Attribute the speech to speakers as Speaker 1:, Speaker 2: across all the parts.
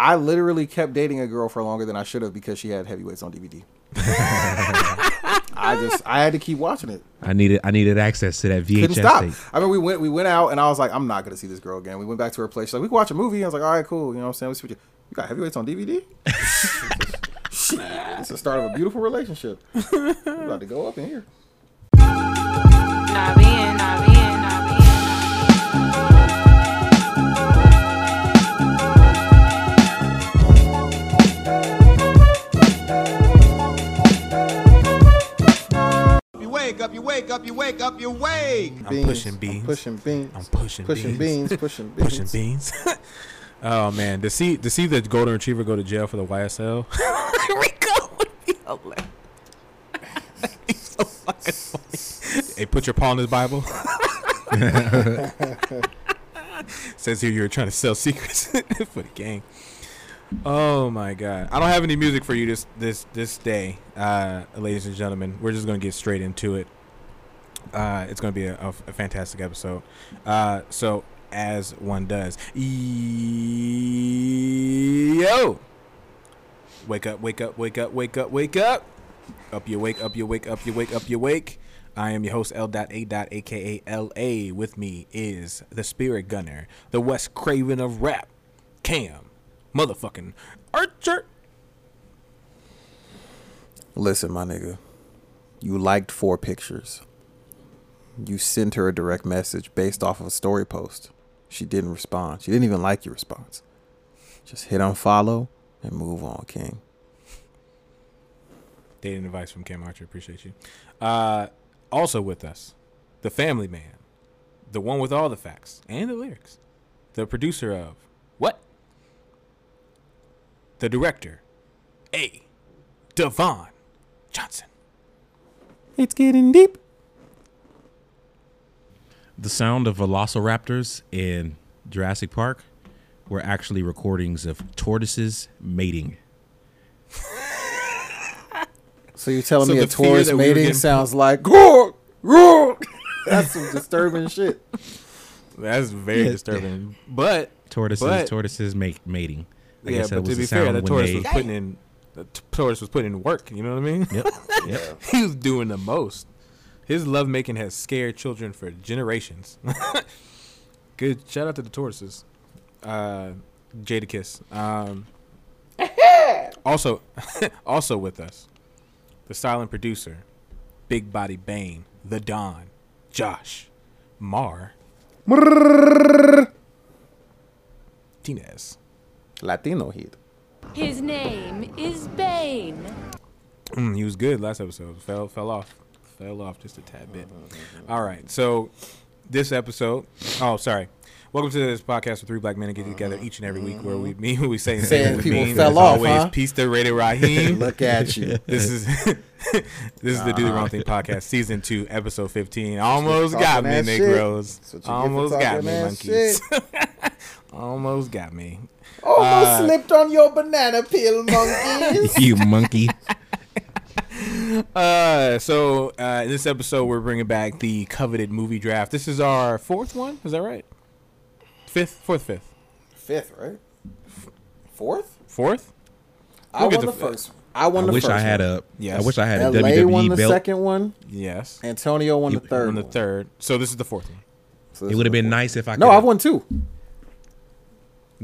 Speaker 1: I literally kept dating a girl for longer than I should have because she had heavyweights on DVD. I just I had to keep watching it.
Speaker 2: I needed I needed access to that
Speaker 1: Couldn't
Speaker 2: VHS
Speaker 1: stop.
Speaker 2: tape.
Speaker 1: I mean, we went we went out and I was like, I'm not gonna see this girl again. We went back to her place. She's like, we can watch a movie. I was like, all right, cool. You know what I'm saying? Let's see what you, you got heavyweights on DVD. It's the start of a beautiful relationship. We're about to go up in here.
Speaker 3: Nah bien, nah bien,
Speaker 4: wake up, you wake up, you wake up, you wake.
Speaker 5: I'm pushing beans.
Speaker 1: I'm pushing beans.
Speaker 5: I'm pushing
Speaker 1: pushing
Speaker 5: beans.
Speaker 1: beans. Pushing beans.
Speaker 5: Pushing beans. oh man, to see to see the golden retriever go to jail for the YSL. Rico would be hilarious. He's so fucking funny. Hey, put your paw in his Bible. Says here you're trying to sell secrets for the gang. Oh my god! I don't have any music for you this this this day, uh, ladies and gentlemen. We're just gonna get straight into it. Uh, it's gonna be a, a, fantastic episode. Uh, so as one does, yo, wake up, wake up, wake up, wake up, wake up, up you wake, up you wake, up you wake, up you wake. I am your host L. Dot A. Dot aka L. A. With me is the Spirit Gunner, the Wes Craven of rap, Cam, motherfucking Archer.
Speaker 1: Listen, my nigga. You liked four pictures. You sent her a direct message based off of a story post. She didn't respond. She didn't even like your response. Just hit unfollow and move on, King.
Speaker 5: Dating advice from Cam Archer. Appreciate you. Uh, also with us, the family man, the one with all the facts and the lyrics, the producer of what? The director, A. Devon Johnson.
Speaker 1: It's getting deep.
Speaker 2: The sound of velociraptors in Jurassic Park were actually recordings of tortoises mating.
Speaker 1: So you're telling
Speaker 5: So
Speaker 1: me a
Speaker 5: tortoise fear
Speaker 1: Taurus
Speaker 5: that we were
Speaker 1: mating sounds like roar, roar. That's some disturbing shit.
Speaker 5: That's very
Speaker 2: Yeah.
Speaker 5: disturbing. But
Speaker 2: Tortoises,
Speaker 5: But-
Speaker 2: tortoises make mating. I
Speaker 5: yeah,
Speaker 2: guess
Speaker 5: but
Speaker 2: was
Speaker 5: to be fair,
Speaker 2: sound
Speaker 5: that
Speaker 2: when
Speaker 5: tortoise
Speaker 2: they-
Speaker 5: was putting in. The t- tortoise was putting in work. You know what I mean?
Speaker 2: Yep, yep.
Speaker 5: he was doing the most. His lovemaking has scared children for generations. Good. Shout out to the tortoises. Uh, Jadakiss. Um, also, also with us, the silent producer, Big Body Bane, the Don, Josh, Mar, Tinez.
Speaker 1: Latino heat.
Speaker 3: His name is Bane.
Speaker 5: Mm, he was good last episode. Fell fell off. Fell off just a tad bit. All right. So this episode oh sorry. Welcome to this podcast where three black men get together each and every week where we mean we say
Speaker 1: Saying
Speaker 5: things
Speaker 1: people
Speaker 5: mean.
Speaker 1: fell
Speaker 5: As
Speaker 1: off,
Speaker 5: always,
Speaker 1: huh?
Speaker 5: Peace to Radio Raheem.
Speaker 1: Look at you.
Speaker 5: this is this is the Do the Wrong Thing podcast, season two, episode fifteen. Almost got me,
Speaker 1: that.
Speaker 5: Negroes.
Speaker 1: That's what you get for
Speaker 5: Almost got me, monkeys. Almost got me.
Speaker 1: Almost
Speaker 5: Uh,
Speaker 1: slipped on your banana peel, monkeys.
Speaker 2: you monkey.
Speaker 5: Uh, so uh, in this episode, we're bringing back the coveted movie draft. This is our fourth one. Is that right? Fifth, fourth, fifth,
Speaker 1: Fifth, right? Fourth?
Speaker 5: fourth.
Speaker 1: I
Speaker 5: We'll get
Speaker 1: won the
Speaker 5: the-
Speaker 1: first. I won
Speaker 2: I
Speaker 1: the
Speaker 2: wish
Speaker 1: first
Speaker 2: I had
Speaker 1: one.
Speaker 2: a.
Speaker 5: Yes.
Speaker 2: I wish I had a
Speaker 1: LA
Speaker 2: WWE
Speaker 1: won the
Speaker 2: belt.
Speaker 1: second one.
Speaker 5: Yes.
Speaker 1: Antonio won the third.
Speaker 5: On the
Speaker 1: one.
Speaker 5: third. So this is the fourth one.
Speaker 1: So
Speaker 2: It would have been
Speaker 1: fourth.
Speaker 2: nice if I.
Speaker 1: No,
Speaker 2: could
Speaker 1: I won two.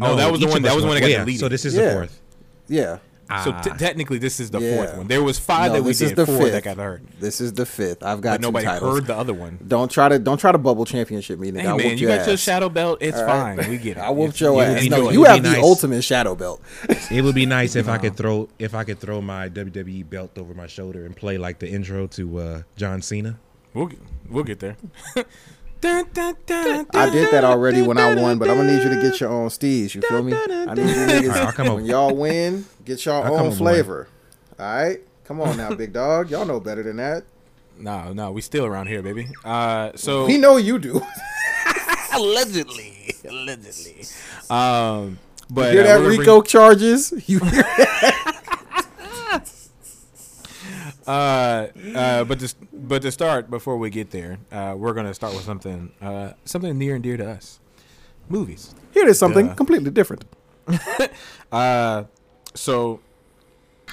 Speaker 5: Oh, that was the one- that was the
Speaker 2: won.
Speaker 5: one that got
Speaker 2: yeah,
Speaker 5: deleted.
Speaker 2: So this is
Speaker 1: Yeah.
Speaker 2: the fourth.
Speaker 1: Yeah.
Speaker 5: So
Speaker 2: Ah.
Speaker 5: t- technically, this is the fourth one. There was five
Speaker 1: No,
Speaker 5: that we
Speaker 1: this is
Speaker 5: did,
Speaker 1: the
Speaker 5: four
Speaker 1: fifth.
Speaker 5: that got heard,
Speaker 1: This is the fifth. I've got
Speaker 5: but
Speaker 1: two
Speaker 5: nobody
Speaker 1: titles.
Speaker 5: heard the other one.
Speaker 1: Don't try to don't try to bubble championship me, nigga.
Speaker 5: Hey
Speaker 1: I
Speaker 5: man, you
Speaker 1: your
Speaker 5: got your shadow belt. It's
Speaker 1: All right?
Speaker 5: fine. We get it.
Speaker 1: I whooped
Speaker 5: It's-
Speaker 1: your
Speaker 5: you
Speaker 1: ass.
Speaker 5: can
Speaker 1: No, you
Speaker 5: it.
Speaker 2: It would
Speaker 1: have
Speaker 2: be
Speaker 1: the ultimate shadow belt.
Speaker 2: It would be nice if I could throw if I could throw my WWE belt over my shoulder and play like the intro to uh, John Cena.
Speaker 5: We'll get, we'll get there. Dun, dun, dun,
Speaker 1: I did that already
Speaker 5: dun,
Speaker 1: when I
Speaker 5: dun,
Speaker 1: won, but I'm gonna need you to get your own steez. You feel me? I need you
Speaker 2: All right, I'll
Speaker 1: niggas
Speaker 2: come
Speaker 1: when y'all win, get your
Speaker 2: I'll come
Speaker 1: own flavor. All right, come on now, big dog. Y'all know better than that.
Speaker 5: No, no, we still around here, baby. Uh, so
Speaker 1: We know you do.
Speaker 5: allegedly, allegedly. Um, but
Speaker 1: hear
Speaker 5: uh,
Speaker 1: that
Speaker 5: we're gonna
Speaker 1: Rico charges? You hear
Speaker 5: Uh, uh, but to, but to start, before we get there, uh, we're gonna start with something, uh, something near and dear to us, movies.
Speaker 1: Here is something
Speaker 5: Duh.
Speaker 1: completely different.
Speaker 5: uh, so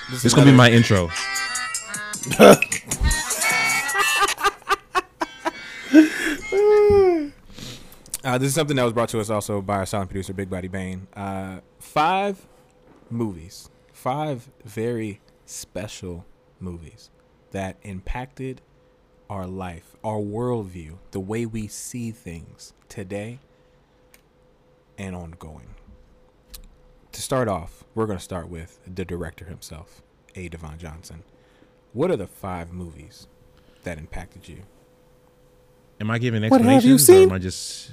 Speaker 5: this
Speaker 2: This is gonna be
Speaker 5: another-
Speaker 2: my intro.
Speaker 5: Uh, this is something that was brought to us also by our sound producer, Big Body Bane. Uh, five movies, five very special movies that impacted our life, our worldview, the way we see things today and ongoing. To start off, we're going to start with the director himself, A. Devon Johnson. What are the five movies that impacted you?
Speaker 2: Am I giving
Speaker 1: What have you
Speaker 2: explanations or
Speaker 1: seen?
Speaker 2: am I just?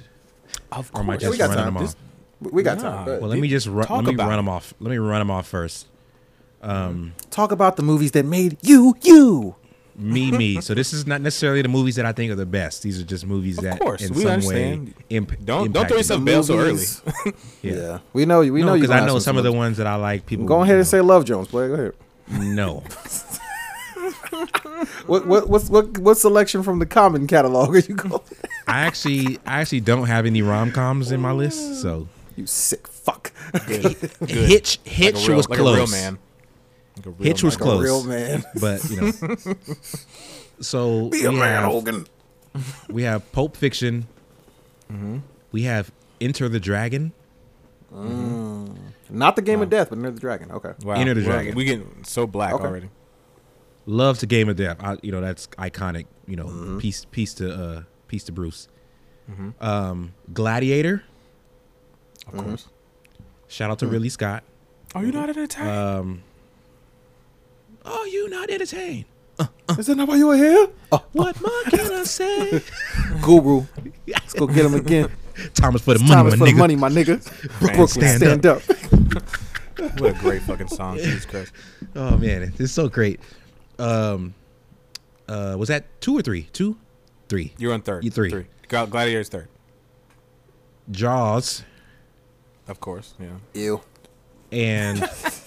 Speaker 5: Of
Speaker 2: Or am I
Speaker 1: Yeah, we got
Speaker 2: running
Speaker 1: time.
Speaker 2: them
Speaker 1: This- We got
Speaker 5: Nah.
Speaker 1: time.
Speaker 2: Well, let me just run, let me
Speaker 5: about
Speaker 2: run them off. Let me run them off first. Um,
Speaker 1: Talk about the movies that made you you.
Speaker 2: me, me. So this is not necessarily the movies that I think are the best. These are just movies
Speaker 5: Of
Speaker 2: that,
Speaker 5: course,
Speaker 2: in
Speaker 5: we
Speaker 2: some
Speaker 5: understand.
Speaker 2: way, imp-
Speaker 5: Don't- don't throw yourself
Speaker 2: me.
Speaker 5: Bell so early.
Speaker 2: Yeah.
Speaker 1: Yeah. we know you. We know
Speaker 2: no,
Speaker 1: you.
Speaker 2: because I know some of the ones that I like. People
Speaker 1: Go ahead
Speaker 2: you
Speaker 1: and say Love Jones, play. Go ahead.
Speaker 2: no.
Speaker 1: What what what's what what selection from the Common catalog are you going?
Speaker 2: I actually, I actually don't have any rom coms in my list. So
Speaker 1: you sick fuck.
Speaker 5: Good. Good.
Speaker 2: Hitch,
Speaker 5: Like
Speaker 2: Hitch
Speaker 5: a real,
Speaker 2: was
Speaker 5: like
Speaker 2: close.
Speaker 5: a real man. Like a real
Speaker 2: Hitch was
Speaker 5: man.
Speaker 1: Like a
Speaker 2: close.
Speaker 1: real man.
Speaker 2: but you know. So
Speaker 1: Be a man,
Speaker 2: have,
Speaker 1: Hogan.
Speaker 2: we have Pulp Fiction. We have Enter the Dragon.
Speaker 1: Not the Game of Death, but Enter the Dragon. Okay.
Speaker 5: Wow.
Speaker 2: Enter the
Speaker 5: We're-
Speaker 2: Dragon.
Speaker 5: We getting so black
Speaker 1: Okay.
Speaker 5: already.
Speaker 2: Love to Game of Death. I, you know that's iconic. You know,
Speaker 1: Mm-hmm.
Speaker 2: peace, peace to, uh, peace to Bruce. Um, Gladiator.
Speaker 5: Of course.
Speaker 2: Shout out
Speaker 1: Mm-hmm.
Speaker 2: to Ridley Scott.
Speaker 5: Are you not an Italian?
Speaker 2: Um, oh, you not entertained?
Speaker 1: Is that not why you were here? Oh,
Speaker 2: What more can I say?
Speaker 1: Guru. Let's go get him again.
Speaker 2: Thomas for the
Speaker 1: It's
Speaker 2: money,
Speaker 1: Thomas
Speaker 2: my
Speaker 1: for
Speaker 2: nigga.
Speaker 1: the money, my nigga. Brooklyn,
Speaker 2: stand
Speaker 1: stand, up.
Speaker 5: what a great fucking song. Jesus Christ.
Speaker 2: Oh man, it's so great. Um, uh, was that two or three? Two, three.
Speaker 5: You're on third.
Speaker 2: You three.
Speaker 5: Three. Gladiator's third.
Speaker 2: Jaws
Speaker 5: Of course. Yeah.
Speaker 1: Ew.
Speaker 2: and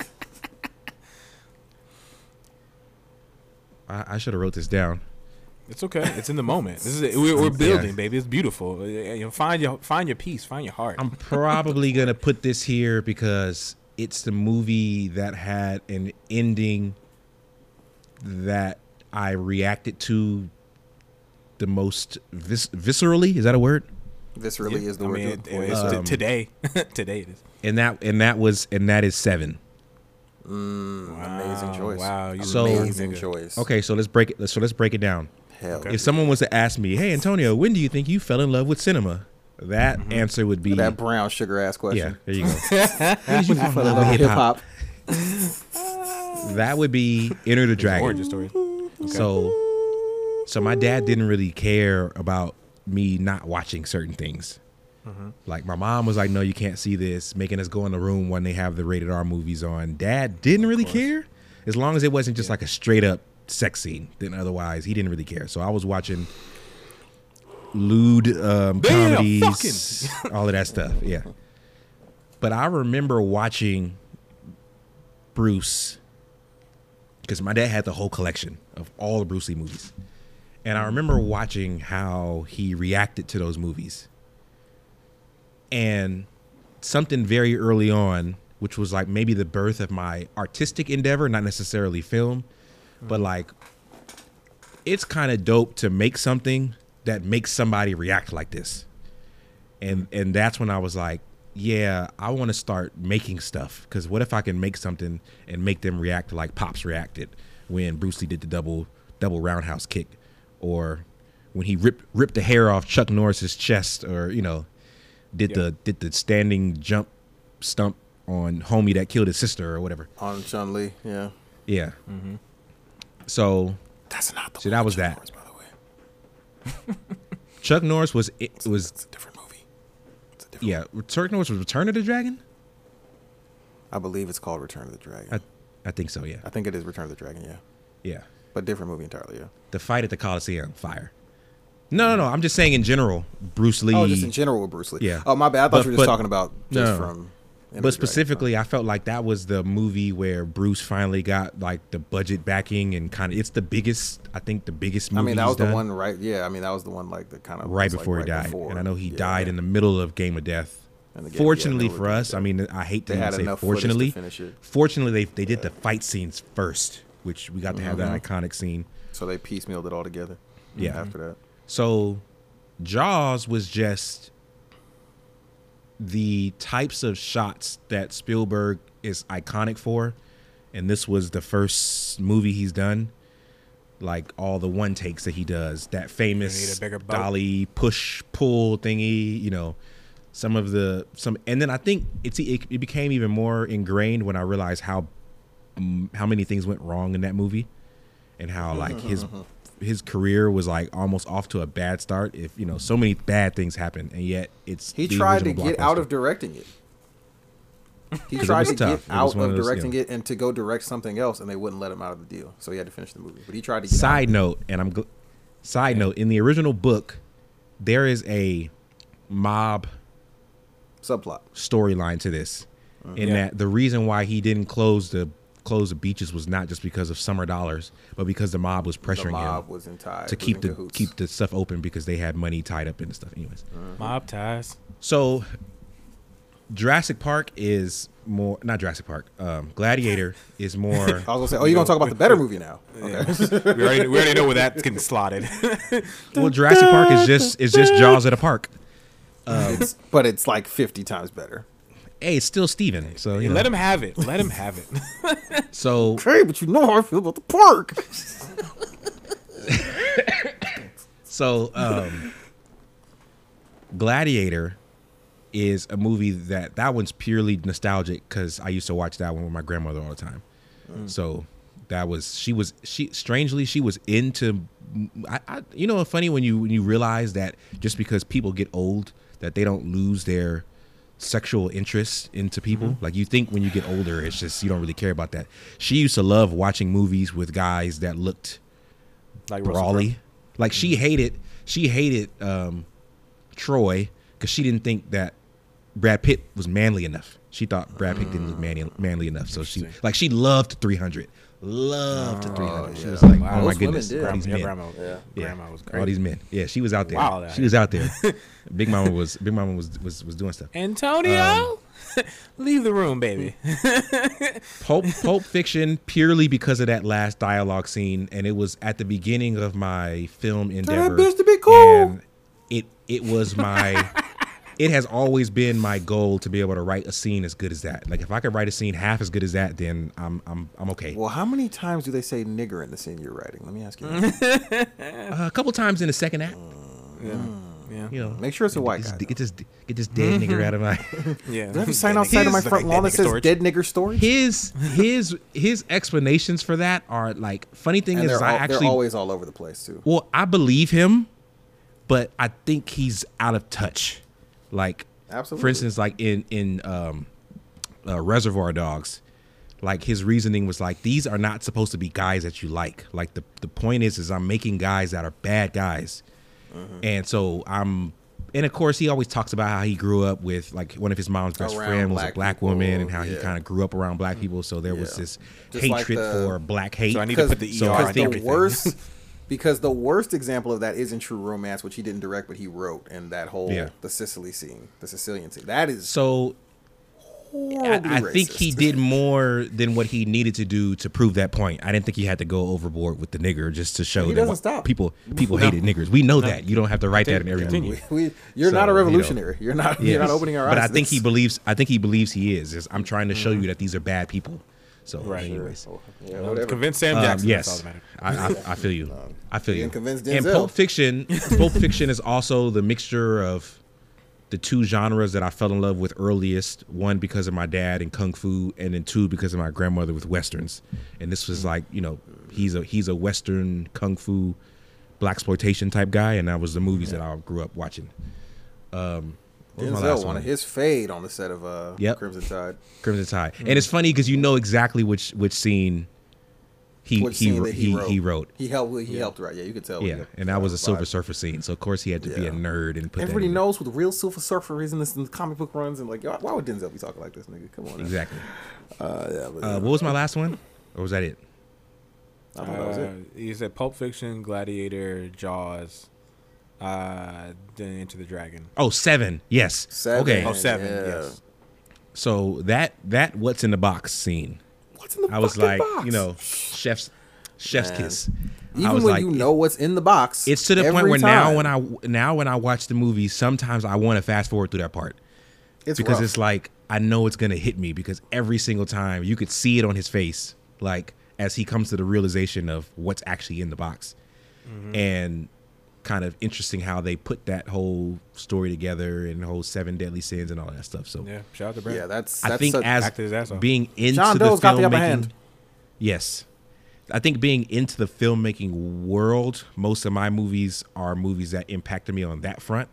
Speaker 2: I, I should have wrote this down.
Speaker 5: It's okay. It's in the moment. This is it. We're, we're
Speaker 2: Yeah.
Speaker 5: building, baby. It's beautiful. You find your find your peace. Find your heart.
Speaker 2: I'm probably gonna put this here because it's the movie that had an ending that I reacted to the most vis- viscerally. Is that a word?
Speaker 1: This really
Speaker 5: Yeah.
Speaker 1: is the
Speaker 5: I
Speaker 1: word.
Speaker 5: mean,
Speaker 1: you're
Speaker 5: it-
Speaker 1: looking
Speaker 5: it's
Speaker 1: Yes,
Speaker 5: t- today. today it is.
Speaker 2: And that and that was and that is seven.
Speaker 1: Mm, amazing
Speaker 5: Wow,
Speaker 1: choice.
Speaker 5: wow, you
Speaker 2: So-
Speaker 1: amazing choice.
Speaker 2: Okay, so let's break it. So let's break it down.
Speaker 1: Hell.
Speaker 5: Okay.
Speaker 2: If someone was to ask me, "Hey, Antonio, when do you think you fell in love with cinema?" That mm-hmm. answer would be
Speaker 1: That brown sugar ass question.
Speaker 2: yeah. There you go. when did you fall in love with
Speaker 1: Hip
Speaker 2: hip hop?
Speaker 1: hop.
Speaker 2: That would be Enter the Dragon.
Speaker 5: Origin story.
Speaker 2: So, so my dad didn't really care about me not watching certain things. Like my mom was like, "No, you can't see this," making us go in the room when they have the rated R movies on. Dad didn't really care, as long as it wasn't just like a straight up sex scene. Then otherwise, he didn't really care. So I was watching lewd um, comedies, all of that stuff. Yeah, but I remember watching Bruce because my dad had the whole collection of all the Bruce Lee movies. And I remember watching how he reacted to those movies. And something very early on, which was like maybe the birth of my artistic endeavor, not necessarily film, mm-hmm. but like it's kind of dope to make something that makes somebody react like this. And mm-hmm. and that's when I was like, yeah, I want to start making stuff cuz what if I can make something and make them react like Pops reacted when Bruce Lee did the double double roundhouse kick or when he ripped ripped the hair off Chuck Norris's chest or you know did
Speaker 5: Yeah.
Speaker 2: the did the standing jump stump on homie that killed his sister or whatever.
Speaker 1: On Chun Li. Yeah.
Speaker 2: Yeah. Mm-hmm. So
Speaker 1: That's not the one
Speaker 2: that was
Speaker 1: Chuck
Speaker 2: that.
Speaker 1: Norris, by the way.
Speaker 2: Chuck Norris was it was
Speaker 1: It's a different movie. It's a different
Speaker 2: yeah, Chuck Norris was Return of the Dragon?
Speaker 1: I believe it's called Return of the Dragon.
Speaker 2: I I think so, yeah.
Speaker 1: I think it is Return of the Dragon, yeah.
Speaker 2: Yeah.
Speaker 1: But different movie entirely, yeah.
Speaker 2: The fight at the Coliseum, fire. No, no, no. I'm just saying in general, Bruce Lee.
Speaker 1: Oh, just in general with Bruce Lee.
Speaker 2: Yeah.
Speaker 1: Oh, my bad. I thought
Speaker 2: But-
Speaker 1: you were
Speaker 2: but-
Speaker 1: just talking about just
Speaker 2: no.
Speaker 1: from.
Speaker 2: But specifically, I felt like that was the movie where Bruce finally got like the budget backing and kind of it's the biggest, I think, the biggest movie.
Speaker 1: I mean, that was the
Speaker 2: done
Speaker 1: one, right? Yeah, I mean, that was the one like the kind of
Speaker 2: right
Speaker 1: was, like,
Speaker 2: before he died,
Speaker 1: before.
Speaker 2: and I know he
Speaker 1: Yeah,
Speaker 2: died
Speaker 1: yeah.
Speaker 2: in the middle of Game of Death.
Speaker 1: Game-
Speaker 2: Fortunately
Speaker 1: yeah,
Speaker 2: for us, I mean, I hate to
Speaker 1: They
Speaker 2: even
Speaker 1: had
Speaker 2: say
Speaker 1: footage to
Speaker 2: fortunately. Fortunately, they they did the fight scenes first, which we got to have
Speaker 1: Mm-hmm.
Speaker 2: that iconic scene.
Speaker 1: so they piecemealed it all together.
Speaker 2: Yeah.
Speaker 1: After that,
Speaker 2: So, Jaws was just the types of shots that Spielberg is iconic for, and this was the first movie he's done. Like all the one takes that he does, that famous
Speaker 5: a bigger boat.
Speaker 2: dolly push pull thingy, you know, some of the some, and then I think it's it, it became even more ingrained when I realized how how many things went wrong in that movie, and how like his his career was like almost off to a bad start. If you know, so many bad things happened, and yet it's
Speaker 1: he tried to get out of directing it. He tried to
Speaker 2: tough.
Speaker 1: get out of
Speaker 2: of those, you
Speaker 1: directing
Speaker 2: know.
Speaker 1: it and to go direct something else, and they wouldn't let him out of the deal. So he had to finish the movie. But he tried to get
Speaker 2: Side
Speaker 1: out.
Speaker 2: note, and I'm gl- side note in the original book, there is a mob
Speaker 1: subplot.
Speaker 2: storyline to this, uh-huh. in
Speaker 5: Yeah.
Speaker 2: that the reason why he didn't close the close the beaches was not just because of summer dollars, but because the mob was
Speaker 1: The
Speaker 2: pressuring
Speaker 1: mob
Speaker 2: him
Speaker 1: was in tie
Speaker 2: to
Speaker 1: was
Speaker 2: keep the
Speaker 1: cahoots.
Speaker 2: keep the stuff open because they had money tied up in the stuff. Anyways,
Speaker 5: Mob ties.
Speaker 2: so Jurassic Park is more not Jurassic Park. Um, Gladiator is more.
Speaker 1: I was gonna say, oh, you're gonna talk about the better movie now. Okay.
Speaker 5: we already we already know where that's getting slotted.
Speaker 2: well, Jurassic Park is just is just Jaws at a park.
Speaker 1: it's, but it's like 50 times better.
Speaker 2: Hey, it's still Steven. So you know.
Speaker 5: Let him have it. Let him have it.
Speaker 2: So
Speaker 1: Hey, but you know how I feel about the park.
Speaker 2: So, um, Gladiator is a movie that that one's purely nostalgic because I used to watch that one with my grandmother all the time. So that was she was she strangely she was into. I, I you know funny when you when you realize that just because people get old that they don't lose their sexual interest into people like you think when you get older it's just you don't really care about that she used to love watching movies with guys that looked
Speaker 5: Like
Speaker 2: brawly. Like she hated she hated um, Troy because she didn't think that Brad Pitt was manly enough. She thought Brad Pitt didn't look manly, manly enough. So she like she loved 300. Loved 300. She was like,
Speaker 5: Wow.
Speaker 2: oh my
Speaker 1: Most women
Speaker 2: goodness,
Speaker 1: did.
Speaker 2: all these
Speaker 5: yeah,
Speaker 2: men.
Speaker 5: grandma,
Speaker 1: Yeah.
Speaker 2: Yeah,
Speaker 5: grandma was
Speaker 2: all these men. Yeah, she was out there.
Speaker 5: Wild out
Speaker 2: she was out there. Big Mama was Big Mama was was was doing stuff.
Speaker 5: Antonio, um, leave the room, baby.
Speaker 2: Pulp Pulp Fiction purely because of that last dialogue scene, and it was at the beginning of my film endeavor.
Speaker 1: bitch to be cool.
Speaker 2: And it it was my. It has always been my goal to be able to write a scene as good as that. Like if I could write a scene half as good as that, then I'm I'm I'm okay.
Speaker 1: Well, how many times do they say nigger in the scene you're writing? Let me ask you. that.
Speaker 2: Uh, a couple times in the second act,
Speaker 5: yeah, yeah,
Speaker 2: you know.
Speaker 1: Make sure it's a white
Speaker 2: Get
Speaker 1: guy.
Speaker 2: this, get this get this dead nigger out of my.
Speaker 5: yeah.
Speaker 1: Do I have a sign outside of my front lawn that says
Speaker 5: storage.
Speaker 1: "Dead Nigger Storage"?
Speaker 2: His his his explanations for that are like funny thing
Speaker 1: And
Speaker 2: is
Speaker 1: they're,
Speaker 2: I actually
Speaker 1: they're always all over the place too.
Speaker 2: Well, I believe him, but I think he's out of touch. Like,
Speaker 1: Absolutely.
Speaker 2: for instance, like in in um, uh, Reservoir Dogs, like his reasoning was like these are not supposed to be guys that you like. Like the the point is, is I'm making guys that are bad guys,
Speaker 1: Mm-hmm.
Speaker 2: and so I'm. And of course, he always talks about how he grew up with like one of his mom's best
Speaker 1: Around
Speaker 2: friend was a
Speaker 1: black
Speaker 2: black
Speaker 1: people,
Speaker 2: woman, and how he kind of grew up around black people. So there was this
Speaker 1: Just like
Speaker 2: hatred
Speaker 1: the-
Speaker 2: for black hate.
Speaker 5: So I need to put the ER
Speaker 2: I
Speaker 5: on
Speaker 1: because
Speaker 2: think
Speaker 1: the
Speaker 5: everything.
Speaker 1: worst, because the worst example of that isn't True Romance, which he didn't direct, but he wrote, and that whole
Speaker 2: Yeah.
Speaker 1: the Sicily scene, the Sicilian scene. That is
Speaker 2: so I, I think he did more than what he needed to do to prove that point. I didn't think he had to go overboard with the nigger just to show
Speaker 1: He
Speaker 2: that
Speaker 1: stop.
Speaker 2: people people hated niggers. We know that. You don't have to write that in every
Speaker 5: Continue.
Speaker 2: movie.
Speaker 1: We, you're
Speaker 2: So,
Speaker 1: not a
Speaker 2: you know.
Speaker 1: revolutionary. You are not. You're not opening our
Speaker 2: But
Speaker 1: eyes.
Speaker 2: I
Speaker 1: to
Speaker 2: think he believes. I think he believes he is. Is I'm trying to show you mm-hmm. that these are bad people. So,
Speaker 5: Right.
Speaker 2: anyways,
Speaker 1: Yeah,
Speaker 5: Um. Convince Sam
Speaker 2: um,
Speaker 5: Jackson. That's all
Speaker 2: yes. I, I, I feel you. I feel
Speaker 1: You
Speaker 2: you.
Speaker 1: can convince
Speaker 2: And Pulp Fiction, Pulp Fiction is also the mixture of the two genres that I fell in love with earliest. One because of my dad and kung fu, and then two because of my grandmother with westerns. And this was like, you know, he's a he's a western kung fu blaxploitation type guy, and that was the movies that I grew up watching. Um, what was my
Speaker 1: Denzel
Speaker 2: last
Speaker 1: wanted his fade on the set of uh,
Speaker 2: Yep.
Speaker 1: Crimson Tide.
Speaker 2: Crimson Tide, and it's funny because you know exactly which which scene he
Speaker 1: What
Speaker 2: he
Speaker 1: scene
Speaker 2: wr-
Speaker 1: that
Speaker 2: he, he wrote.
Speaker 1: He helped. He helped write. Yeah, you could tell.
Speaker 2: Yeah,
Speaker 1: Yeah,
Speaker 2: and that was a Silver
Speaker 1: vibe.
Speaker 2: Surfer scene. So of course he had to be a nerd and put that
Speaker 1: Everybody
Speaker 2: in.
Speaker 1: knows who the real Silver Surfer is in this in the comic book runs, and like, yo, why would Denzel be talking like this, nigga? Come on. now.
Speaker 2: exactly.
Speaker 1: Uh, yeah, but,
Speaker 2: Uh, what was my last one, or was that it?
Speaker 1: I thought that was it.
Speaker 5: Uh, you said Pulp Fiction, Gladiator, Jaws. Uh, then Enter the Dragon.
Speaker 2: Oh, seven. Yes.
Speaker 1: Seven.
Speaker 2: Okay.
Speaker 5: Oh, seven.
Speaker 1: Yeah.
Speaker 5: Yes.
Speaker 2: So that that what's in the box scene.
Speaker 1: What's in the box?
Speaker 2: I was like,
Speaker 1: box?
Speaker 2: you know, chef's chef's
Speaker 1: Man.
Speaker 2: kiss. I
Speaker 1: even
Speaker 2: was
Speaker 1: when
Speaker 2: like,
Speaker 1: you know what's in the box,
Speaker 2: it's to the point
Speaker 1: every
Speaker 2: where now when I now when I watch the movie, sometimes I want to fast forward through that part
Speaker 1: it's
Speaker 2: because
Speaker 1: rough.
Speaker 2: it's like I know it's gonna hit me because every single time you could see it on his face, like as he comes to the realization of what's actually in the box,
Speaker 1: Mm-hmm.
Speaker 2: and kind of interesting how they put that whole story together and the whole seven deadly sins and all that stuff. So
Speaker 5: Yeah. Shout out to Brad.
Speaker 1: yeah, that's,
Speaker 2: I
Speaker 1: that's
Speaker 2: think
Speaker 1: such-
Speaker 2: as
Speaker 5: acted his
Speaker 2: being into
Speaker 1: John
Speaker 2: the
Speaker 1: Doe's got the upper
Speaker 2: filmmaking,
Speaker 1: hand.
Speaker 2: yes, I think being into the filmmaking world, most of my movies are movies that impacted me on that front.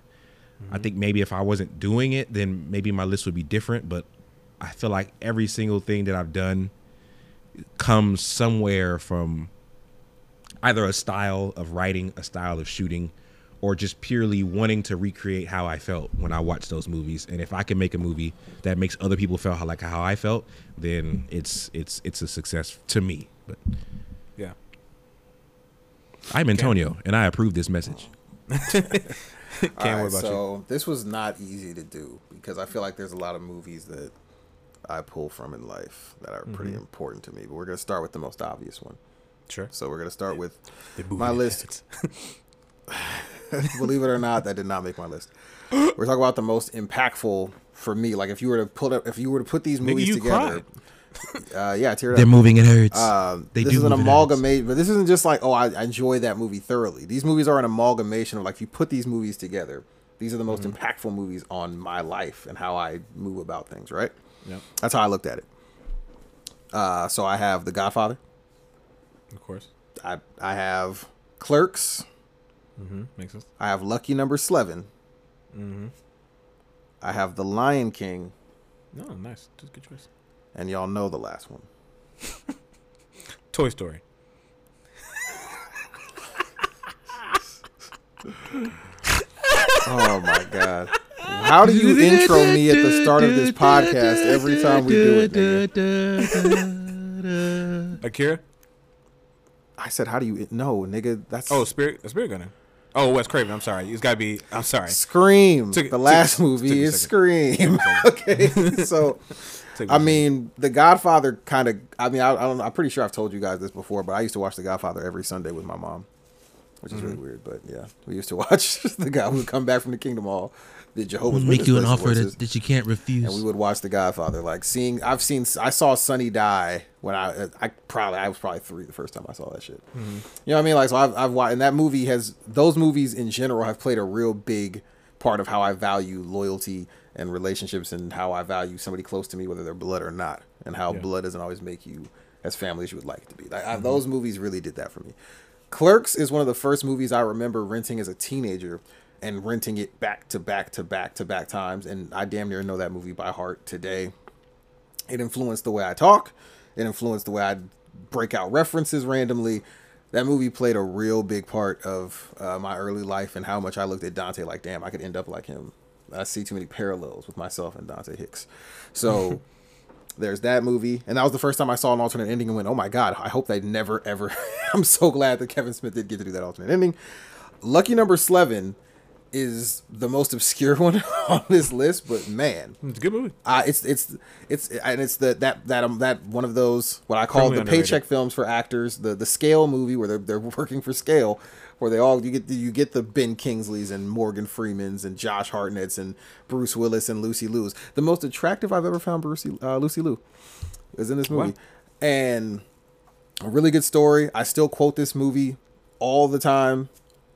Speaker 2: I mm-hmm. think maybe if I wasn't doing it, then maybe my list would be different. But I feel like every single thing that I've done comes somewhere from either a style of writing, a style of shooting, or just purely wanting to recreate how I felt when I watched those movies. And if I can make a movie that makes other people feel how, like how I felt, then it's it's it's a success to me. But
Speaker 5: yeah.
Speaker 2: I'm Antonio, and I approve this message.
Speaker 5: Cam,
Speaker 1: All
Speaker 5: what
Speaker 1: right,
Speaker 5: about you?
Speaker 1: so this was not easy to do because I feel like there's a lot of movies that I pull from in life that are
Speaker 5: Mm-hmm.
Speaker 1: pretty important to me. But we're gonna start with the most obvious one.
Speaker 5: Sure.
Speaker 1: So we're gonna start with
Speaker 5: The
Speaker 1: my list. Believe it or not, that did not make my list. We're talking about the most impactful for me. Like if you were to put up, if you were to put these movies together, uh, yeah, tear it
Speaker 2: They're
Speaker 1: up.
Speaker 2: moving, it hurts.
Speaker 1: Um,
Speaker 2: They
Speaker 1: this
Speaker 2: do
Speaker 1: is an
Speaker 2: move
Speaker 1: amalgamation, but this isn't just like, oh, I, I enjoy that movie thoroughly. These movies are an amalgamation of like, if you put these movies together, these are the most
Speaker 2: Mm-hmm.
Speaker 1: impactful movies on my life and how I move about things. Right?
Speaker 5: Yep.
Speaker 1: That's how I looked at it. Uh, so I have The Godfather.
Speaker 5: Of course.
Speaker 1: I I have Clerks.
Speaker 5: Mm-hmm. Makes sense.
Speaker 1: I have Lucky Number Slevin
Speaker 5: Mm-hmm.
Speaker 1: I have The Lion King,
Speaker 5: No, nice. Just good choice.
Speaker 1: and y'all know the last one.
Speaker 5: Toy Story.
Speaker 1: Oh my god. How do you intro me at the start of this podcast every time we do it? nigga?
Speaker 5: Akira.
Speaker 1: I said, how do you? No, nigga. That's
Speaker 5: Oh, Spirit. Spirit Gunner. Oh, Wes Craven. I'm sorry. It's got to be. I'm sorry.
Speaker 1: Scream.
Speaker 5: Took-
Speaker 1: the last
Speaker 5: took
Speaker 1: movie
Speaker 5: a
Speaker 1: is. Scream. okay, so
Speaker 5: Took
Speaker 1: I mean, The Godfather kind of. I mean, I, I don't. know, I'm pretty sure I've told you guys this before, but I used to watch The Godfather every Sunday with my mom, which is really
Speaker 5: Mm-hmm.
Speaker 1: weird. But yeah, we used to watch the guy who would come back from the Kingdom Hall, the Jehovah's
Speaker 2: make
Speaker 1: Witness
Speaker 2: you an offer
Speaker 1: voices,
Speaker 2: that, that you can't refuse.
Speaker 1: and we would watch The Godfather. Like seeing, I've seen, I saw Sonny die when I, I probably, I was probably three the first time I saw that shit. Mm-hmm. You know what I mean? Like, so I've, I've watched, and that movie has, those movies in general have played a real big part of how I value loyalty and relationships and how I value somebody close to me, whether they're blood or not, and how
Speaker 5: Yeah.
Speaker 1: blood doesn't always make you as family as you would like it to be. Like, I, mm-hmm. those movies really did that for me. Clerks is one of the first movies I remember renting as a teenager and renting it back to back to back to back times. And I damn near know that movie by heart today. It influenced the way I talk. It influenced the way I break out references randomly. That movie played a real big part of uh, my early life and how much I looked at Dante like, damn, I could end up like him. I see too many parallels with myself and Dante Hicks. So there's that movie. And that was the first time I saw an alternate ending and went, oh my God, I hope they never, ever. I'm so glad that Kevin Smith did get to do that alternate ending. Lucky number Slevin is the most obscure one on this list, but man,
Speaker 5: It's a good movie.
Speaker 1: uh, it's it's it's and it's the that that um, that one of those what I call the
Speaker 5: underrated.
Speaker 1: paycheck films for actors, the the scale movie where they're they're working for scale, where they all you get the, you get the Ben Kingsleys and Morgan Freemans and Josh Hartnett's and Bruce Willis and Lucy Liu's. The most attractive I've ever found Brucey, uh, Lucy Liu is in this movie,
Speaker 5: Wow.
Speaker 1: and a really good story. I still quote this movie all the time,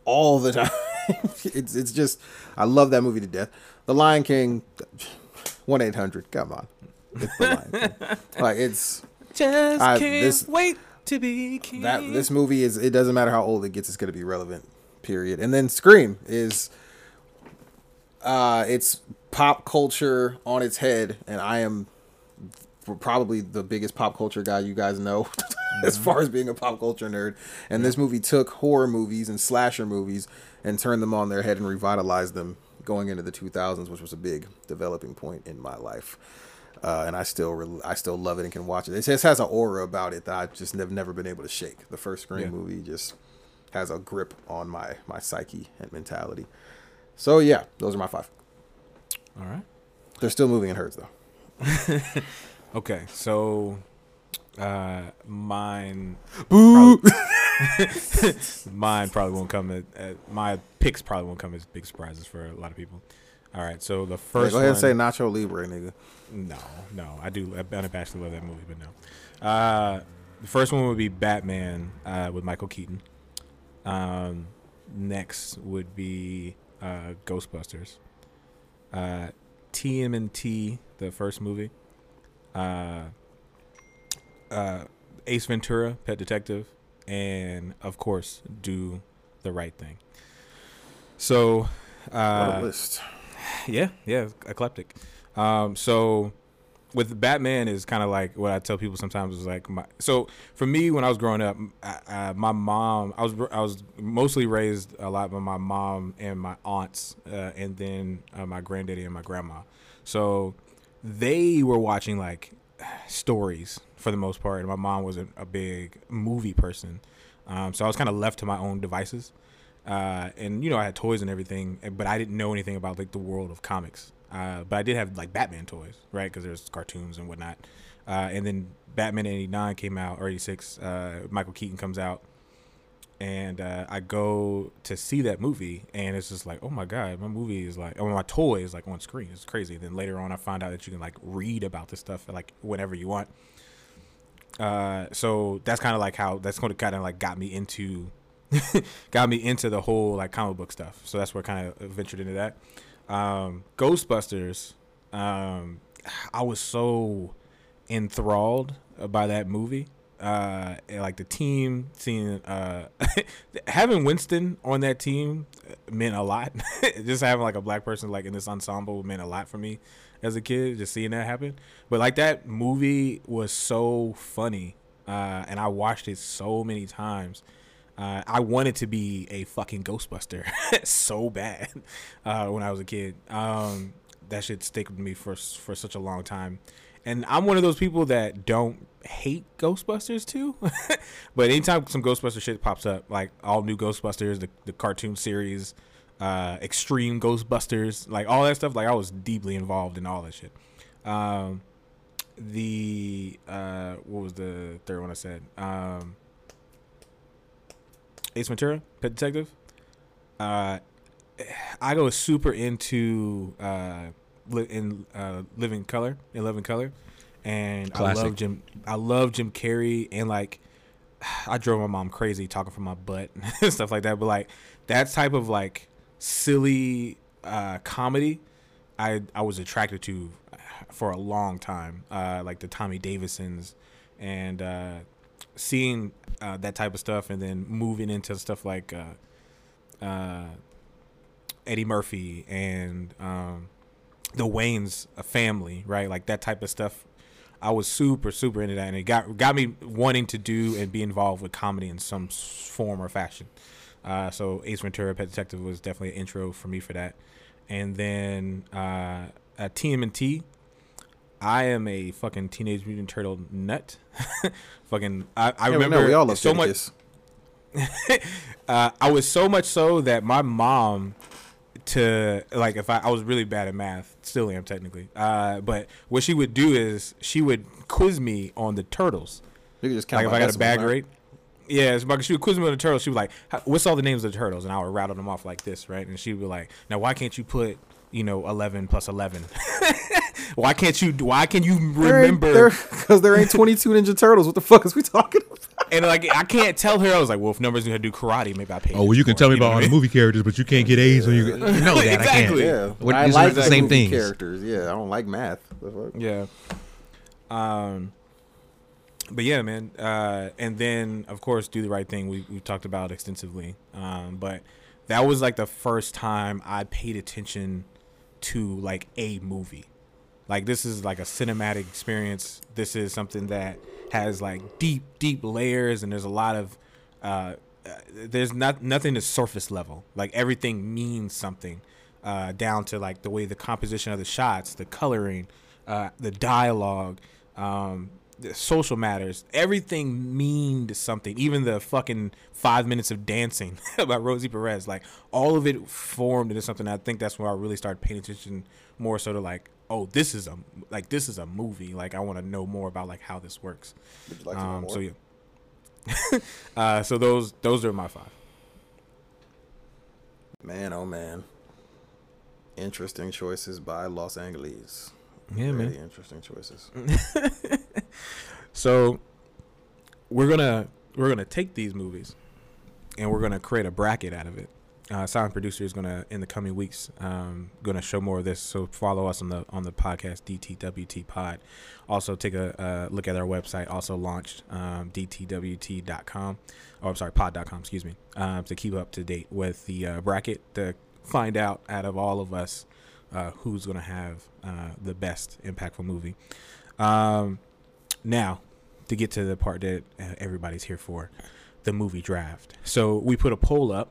Speaker 1: all the time. it's it's just I love that movie to death. The Lion King, one eight hundred. Come on, it's the Lion King. like it's
Speaker 5: Just
Speaker 1: I-
Speaker 5: can't
Speaker 1: this-
Speaker 5: wait to be king.
Speaker 1: that this movie is. It doesn't matter how old it gets, it's gonna be relevant. Period. And then Scream is. Uh, it's pop culture on its head, and I am probably the biggest pop culture guy you guys know as far as being a pop culture nerd. And this movie took horror movies and slasher movies and turned them on their head and revitalized them going into the 2000s, which was a big developing point in my life. Uh, and I still re- I still love it and can watch it. It just has an aura about it that I just have never been able to shake. The first Scream
Speaker 5: Yeah.
Speaker 1: movie just has a grip on my my psyche and mentality. So yeah, those are my five.
Speaker 5: All right.
Speaker 1: They're still moving in herds though.
Speaker 5: Okay, so uh mine
Speaker 1: Boo!
Speaker 5: mine probably won't come at, at my picks probably won't come as big surprises for a lot of people. All right, so the
Speaker 1: Yeah,
Speaker 5: first
Speaker 1: go ahead and say Nacho Libre, nigga.
Speaker 5: No, no, I do. I unabashedly love that movie, but no. Uh, the first one would be Batman uh, with Michael Keaton. Um, next would be uh, Ghostbusters. Uh, TMNT, the first movie. Uh, uh, Ace Ventura, Pet Detective, and of course, Do the Right Thing. So, uh,
Speaker 1: list.
Speaker 5: yeah, yeah, eclectic. Um, so with Batman is kind of like what I tell people sometimes is like my. So for me, when I was growing up, I, I, my mom, I was I was mostly raised a lot by my mom and my aunts, uh, and then uh, my granddaddy and my grandma. So they were watching like stories for the most part, my mom wasn't a big movie person. Um, so I was kind of left to my own devices uh, and you know I had toys and everything, eh, but I didn't know anything about like the world of comics. Uh, but I did have like Batman toys, right? Because there's cartoons and whatnot. Uh, and then Batman '89 came out, or '86. Uh, Michael Keaton comes out, and uh, I go to see that movie, and it's just like, oh my god, my movie is like, oh my toy is like on screen. It's crazy. Then later on, I find out that you can like read about this stuff like whenever you want. Uh, so that's kind of like how that's going to kind of like got me into got me into the whole like comic book stuff. So that's where I kind of ventured into that. Um, Ghostbusters, um, I was so enthralled by that movie. Uh, like the team, seeing uh, having Winston on that team meant a lot. just having like a black person like in this ensemble meant a lot for me as a kid. Just seeing that happen, but like that movie was so funny, uh, and I watched it so many times. Uh, I wanted to be a fucking Ghostbuster so bad uh, when I was a kid. Um, that shit stick with me for for such a long time, and I'm one of those people that don't hate Ghostbusters too. but anytime some Ghostbuster shit pops up, like all new Ghostbusters, the the cartoon series, uh, Extreme Ghostbusters, like all that stuff, like I was deeply involved in all that shit. Um, the uh, what was the third one I said? Um, Ace Ventura, Pet Detective. Uh, I go super into uh, li- in uh, Living Color, in Living Color, and I love Jim. I love Jim Carrey, and like I drove my mom crazy talking from my butt and stuff like that. But like that type of like silly uh, comedy, I I was attracted to for a long time. Uh, like the Tommy Davidsons, and uh, seeing uh, that type of stuff, and then moving into stuff like uh, uh, Eddie Murphy and um, the Wayans family, right? Like that type of stuff. I was super, super into that, and it got got me wanting to do and be involved with comedy in some form or fashion. Uh, so Ace Ventura: Pet Detective was definitely an intro for me for that. And then uh, at TMNT, I am a fucking Teenage Mutant Turtle nut. fucking, I, I
Speaker 1: Yeah,
Speaker 5: remember
Speaker 1: we all love
Speaker 5: so much. Uh, I was so much so that my mom to like if I, I was really bad at math, still am technically. Uh, but what she would do is she would quiz me on the turtles.
Speaker 1: You can just count
Speaker 5: Like if I got a bag rate. Yeah, it's like she would quiz me on the turtles. She was like, "What's all the names of the turtles?" And I would rattle them off like this, right? And she would be like, "Now, why can't you put, you know, eleven plus 11? why can't you? Why can you remember?"
Speaker 1: because there ain't 22 Ninja Turtles. What the fuck is we talking about?
Speaker 5: And like, I can't tell her. I was like, "Well, if numbers gonna do karate, maybe I pay."
Speaker 2: Oh, well, you can tell me about all the movie characters, but you can't get A's when you, you know that. I can't.
Speaker 5: Exactly.
Speaker 1: Yeah,
Speaker 2: What-
Speaker 1: I like
Speaker 2: the
Speaker 1: the
Speaker 2: same
Speaker 1: movie
Speaker 2: things.
Speaker 1: characters. Yeah, I don't like math.
Speaker 5: Yeah. Um. But yeah, man. Uh, and then of course, do the right thing. We we talked about extensively. Um, but that was like the first time I paid attention to like a movie. Like this is like a cinematic experience. This is something that has like deep, deep layers, and there's a lot of. Uh, uh, there's not nothing is surface level. Like everything means something, uh, down to like the way the composition of the shots, the coloring, uh, the dialogue, um, the social matters. Everything meaned something. Even the fucking five minutes of dancing about Rosie Perez, like all of it formed into something. I think that's where I really started paying attention more so to like, oh, this is a like this is a movie. Like I want to know more about like how this works.
Speaker 1: Would you like to know
Speaker 5: Um,
Speaker 1: more?
Speaker 5: so yeah. uh, so those those are my five.
Speaker 1: Man, oh man. Interesting choices by Los Angeles.
Speaker 5: Yeah,
Speaker 1: Very
Speaker 5: man.
Speaker 1: interesting choices.
Speaker 5: So we're gonna we're gonna take these movies and we're gonna create a bracket out of it. Uh, Producer is gonna in the coming weeks um, gonna show more of this. So follow us on the on the podcast DTWT Pod. Also take a uh, look at our website. Also launched um, DTWT.com. Oh, I'm sorry, Pod.com. Excuse me. Um, to keep up to date with the uh, bracket to find out out of all of us uh, who's gonna have uh, the best impactful movie. Um, now, to get to the part that uh, everybody's here for, the movie draft. So we put a poll up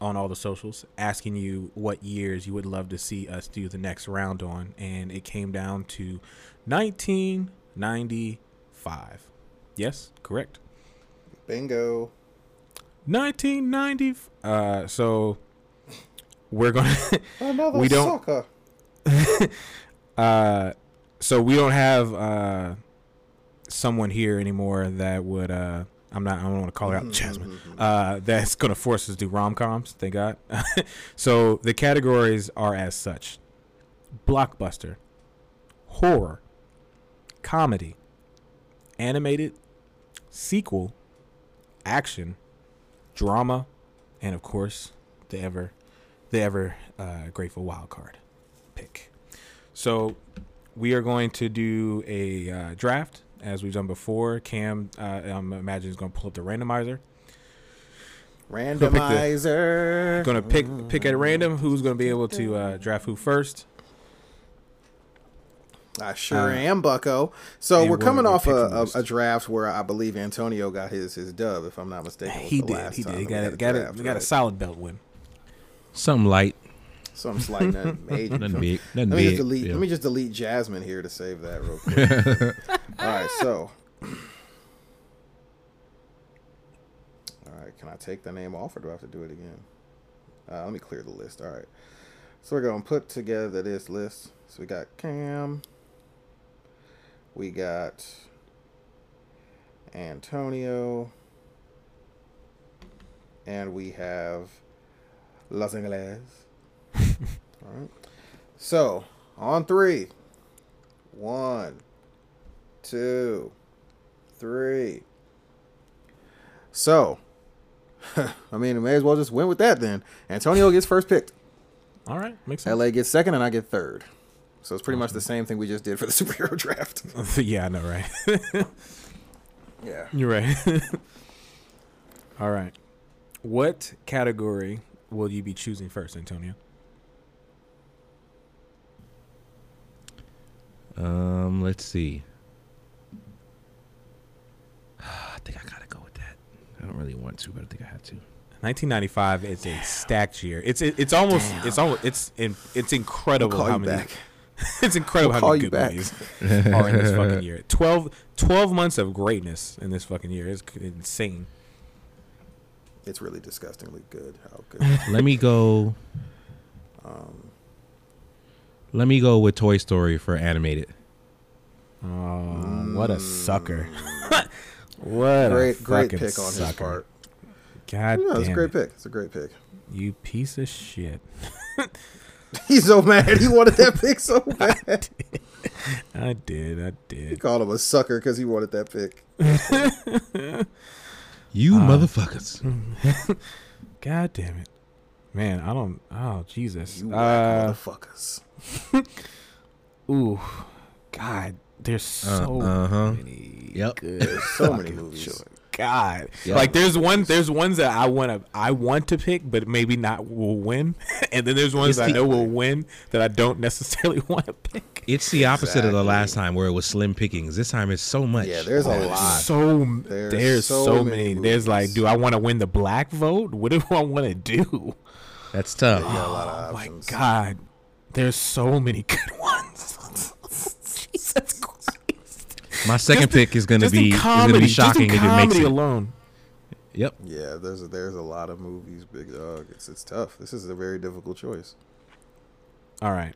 Speaker 5: on all the socials asking you what years you would love to see us do the next round on, and it came down to 1995. Yes, correct.
Speaker 1: Bingo.
Speaker 5: 1990. Uh, so we're gonna.
Speaker 1: Another
Speaker 5: We don't-
Speaker 1: sucker.
Speaker 5: uh, so we don't have uh someone here anymore that would uh. I'm not. I don't want to call her out, Jasmine. Uh, that's gonna force us to do rom coms. Thank God. so the categories are as such: blockbuster, horror, comedy, animated, sequel, action, drama, and of course the ever, the ever uh, grateful wild card pick. So we are going to do a uh, draft as we've done before. Cam, uh, I'm imagining is going to pull up the randomizer.
Speaker 1: Randomizer.
Speaker 5: Going to pick pick at random who's going to be able to uh, draft who first.
Speaker 1: I sure
Speaker 5: Uh,
Speaker 1: am, Bucko. So we're
Speaker 5: we're
Speaker 1: coming off a, a, a draft where I believe Antonio got his his dub, if I'm not mistaken.
Speaker 5: He did. He did. He
Speaker 1: that
Speaker 5: got
Speaker 1: had
Speaker 5: a, got a,
Speaker 1: draft,
Speaker 5: we got a solid belt win.
Speaker 2: Something light,
Speaker 1: Some slight nothing major.
Speaker 2: nothing big, nothing
Speaker 1: Let me
Speaker 2: big.
Speaker 1: just delete.
Speaker 2: yeah.
Speaker 1: Let me just delete Jasmine here to save that real quick. All right, so. All right, can I take the name off, or do I have to do it again? Uh, let me clear the list. All right, so we're gonna put together this list. So we got Cam. We got Antonio. And we have Los Angeles. All right. So, on three. One, two, three. So, I mean, we may as well just win with that then. Antonio gets first picked.
Speaker 5: All right, makes sense.
Speaker 1: LA gets second, and I get third. So it's pretty much the same thing we just did for the superhero draft.
Speaker 5: yeah, I know, right?
Speaker 1: yeah.
Speaker 5: You're right. All right. What category will you be choosing first, Antonio?
Speaker 2: Um, let's see. I think I gotta go with that. I don't really want to, but I think I have to.
Speaker 5: 1995 is a stacked year. It's it, it's almost it's almost it's in, it's incredible
Speaker 1: Call
Speaker 5: how
Speaker 1: you
Speaker 5: many
Speaker 1: back.
Speaker 5: it's incredible
Speaker 1: We'll
Speaker 5: how
Speaker 1: call
Speaker 5: many
Speaker 1: you
Speaker 5: good
Speaker 1: back.
Speaker 5: movies are in this fucking year. 12, 12 months of greatness in this fucking year is insane.
Speaker 1: It's really disgustingly good. How good.
Speaker 2: Let me go.
Speaker 1: Um,
Speaker 2: Let me go with Toy Story for animated.
Speaker 5: Oh, what a sucker! what
Speaker 1: great,
Speaker 5: a
Speaker 1: great
Speaker 5: fucking
Speaker 1: pick on
Speaker 5: sucker.
Speaker 1: his part.
Speaker 5: God
Speaker 1: Yeah, it's a great
Speaker 5: it.
Speaker 1: pick. It's a great pick.
Speaker 5: You piece of shit.
Speaker 1: He's so mad. He wanted that pick so bad.
Speaker 5: I did. I did.
Speaker 1: He called him a sucker because he wanted that pick.
Speaker 2: You
Speaker 5: Uh,
Speaker 2: motherfuckers.
Speaker 5: God damn it, man! I don't. Oh Jesus.
Speaker 1: You
Speaker 5: Uh,
Speaker 1: motherfuckers.
Speaker 5: ooh, God. There's so
Speaker 2: uh-huh.
Speaker 5: many.
Speaker 2: Yep.
Speaker 5: Good
Speaker 1: There's so many movies.
Speaker 5: cho- God,
Speaker 2: Yep.
Speaker 5: like there's one, there's ones that I want to, I want to pick, but maybe not will win, and then there's ones
Speaker 2: It's
Speaker 5: I know will win that I don't necessarily want to pick.
Speaker 2: It's the opposite of the last time where it was slim pickings. This time it's so much.
Speaker 1: Yeah, there's a lot.
Speaker 5: So
Speaker 1: There's
Speaker 5: there's,
Speaker 1: so
Speaker 5: so,
Speaker 1: many
Speaker 5: many. There's like,
Speaker 1: movies.
Speaker 5: do I want to win the black vote? What do I want to do?
Speaker 2: That's tough.
Speaker 1: You got a lot of
Speaker 5: Oh my god, there's so many good ones. Jesus Christ.
Speaker 2: My second
Speaker 5: Just
Speaker 2: pick is gonna be is gonna
Speaker 5: comedy,
Speaker 2: be
Speaker 5: just in
Speaker 2: shocking if it makes
Speaker 5: comedy
Speaker 2: it.
Speaker 5: alone.
Speaker 2: Yep.
Speaker 1: Yeah, there's a, there's a lot of movies, big dog. It's it's tough. This is a very difficult choice.
Speaker 5: All right.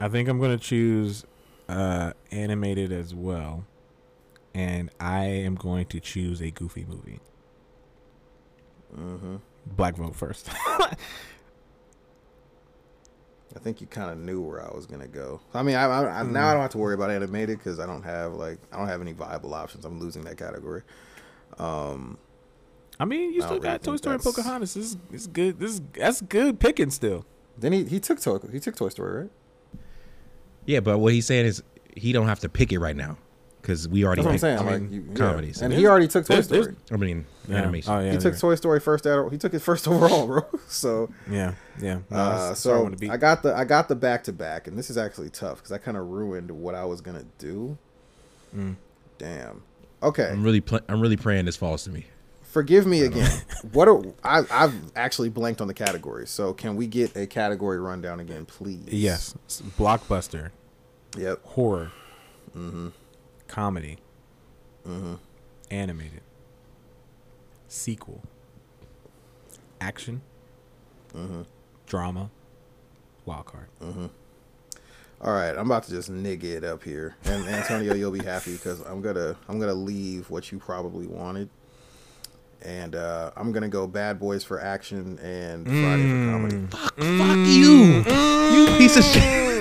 Speaker 5: I think I'm gonna choose uh animated as well. And I am going to choose a goofy movie.
Speaker 1: hmm
Speaker 5: Black vote first.
Speaker 1: I think you kind of knew where I was gonna go. I mean, I, I, I now I don't have to worry about animated because I don't have like I don't have any viable options. I'm losing that category. Um,
Speaker 5: I mean, you
Speaker 1: I
Speaker 5: still
Speaker 1: don't really
Speaker 5: got Toy Story and Pocahontas. This is, this is good. This is that's good picking still.
Speaker 1: then he he took Toy he took Toy Story, right?
Speaker 2: Yeah, but what he's saying is he don't have to pick it right now because we already
Speaker 1: That's what I'm saying.
Speaker 5: I
Speaker 1: like
Speaker 5: mean,
Speaker 1: you, yeah.
Speaker 2: comedies.
Speaker 1: and he already took Toy
Speaker 5: There's- there's-
Speaker 1: Story.
Speaker 2: I mean,
Speaker 5: Yeah.
Speaker 2: animation.
Speaker 5: Oh yeah.
Speaker 1: he took
Speaker 5: yeah.
Speaker 1: Toy Story first. Out, he took it first overall, bro. So,
Speaker 5: Yeah. Yeah. No,
Speaker 1: uh,
Speaker 5: that's- that's I
Speaker 1: so. I got the I got the back to back, and this is actually tough because I kind of ruined what I was gonna do.
Speaker 5: Mm.
Speaker 1: Damn. Okay.
Speaker 2: I'm really pl- I'm really praying this falls to me.
Speaker 1: Forgive me again. what are I? I've actually blanked on the categories. So can we get a category rundown again, please?
Speaker 5: Yes. Blockbuster,
Speaker 1: Yep.
Speaker 5: horror,
Speaker 1: Mm-hmm.
Speaker 5: Comedy,
Speaker 1: Mm-hmm.
Speaker 5: animated, sequel, action,
Speaker 1: Mm-hmm.
Speaker 5: drama, wild card.
Speaker 1: All right, I'm about to just nigga it up here, and Antonio, you'll be happy because I'm gonna I'm gonna leave what you probably wanted, and uh, I'm gonna go Bad Boys for action and Friday for comedy.
Speaker 2: Fuck, fuck you, you piece of shit.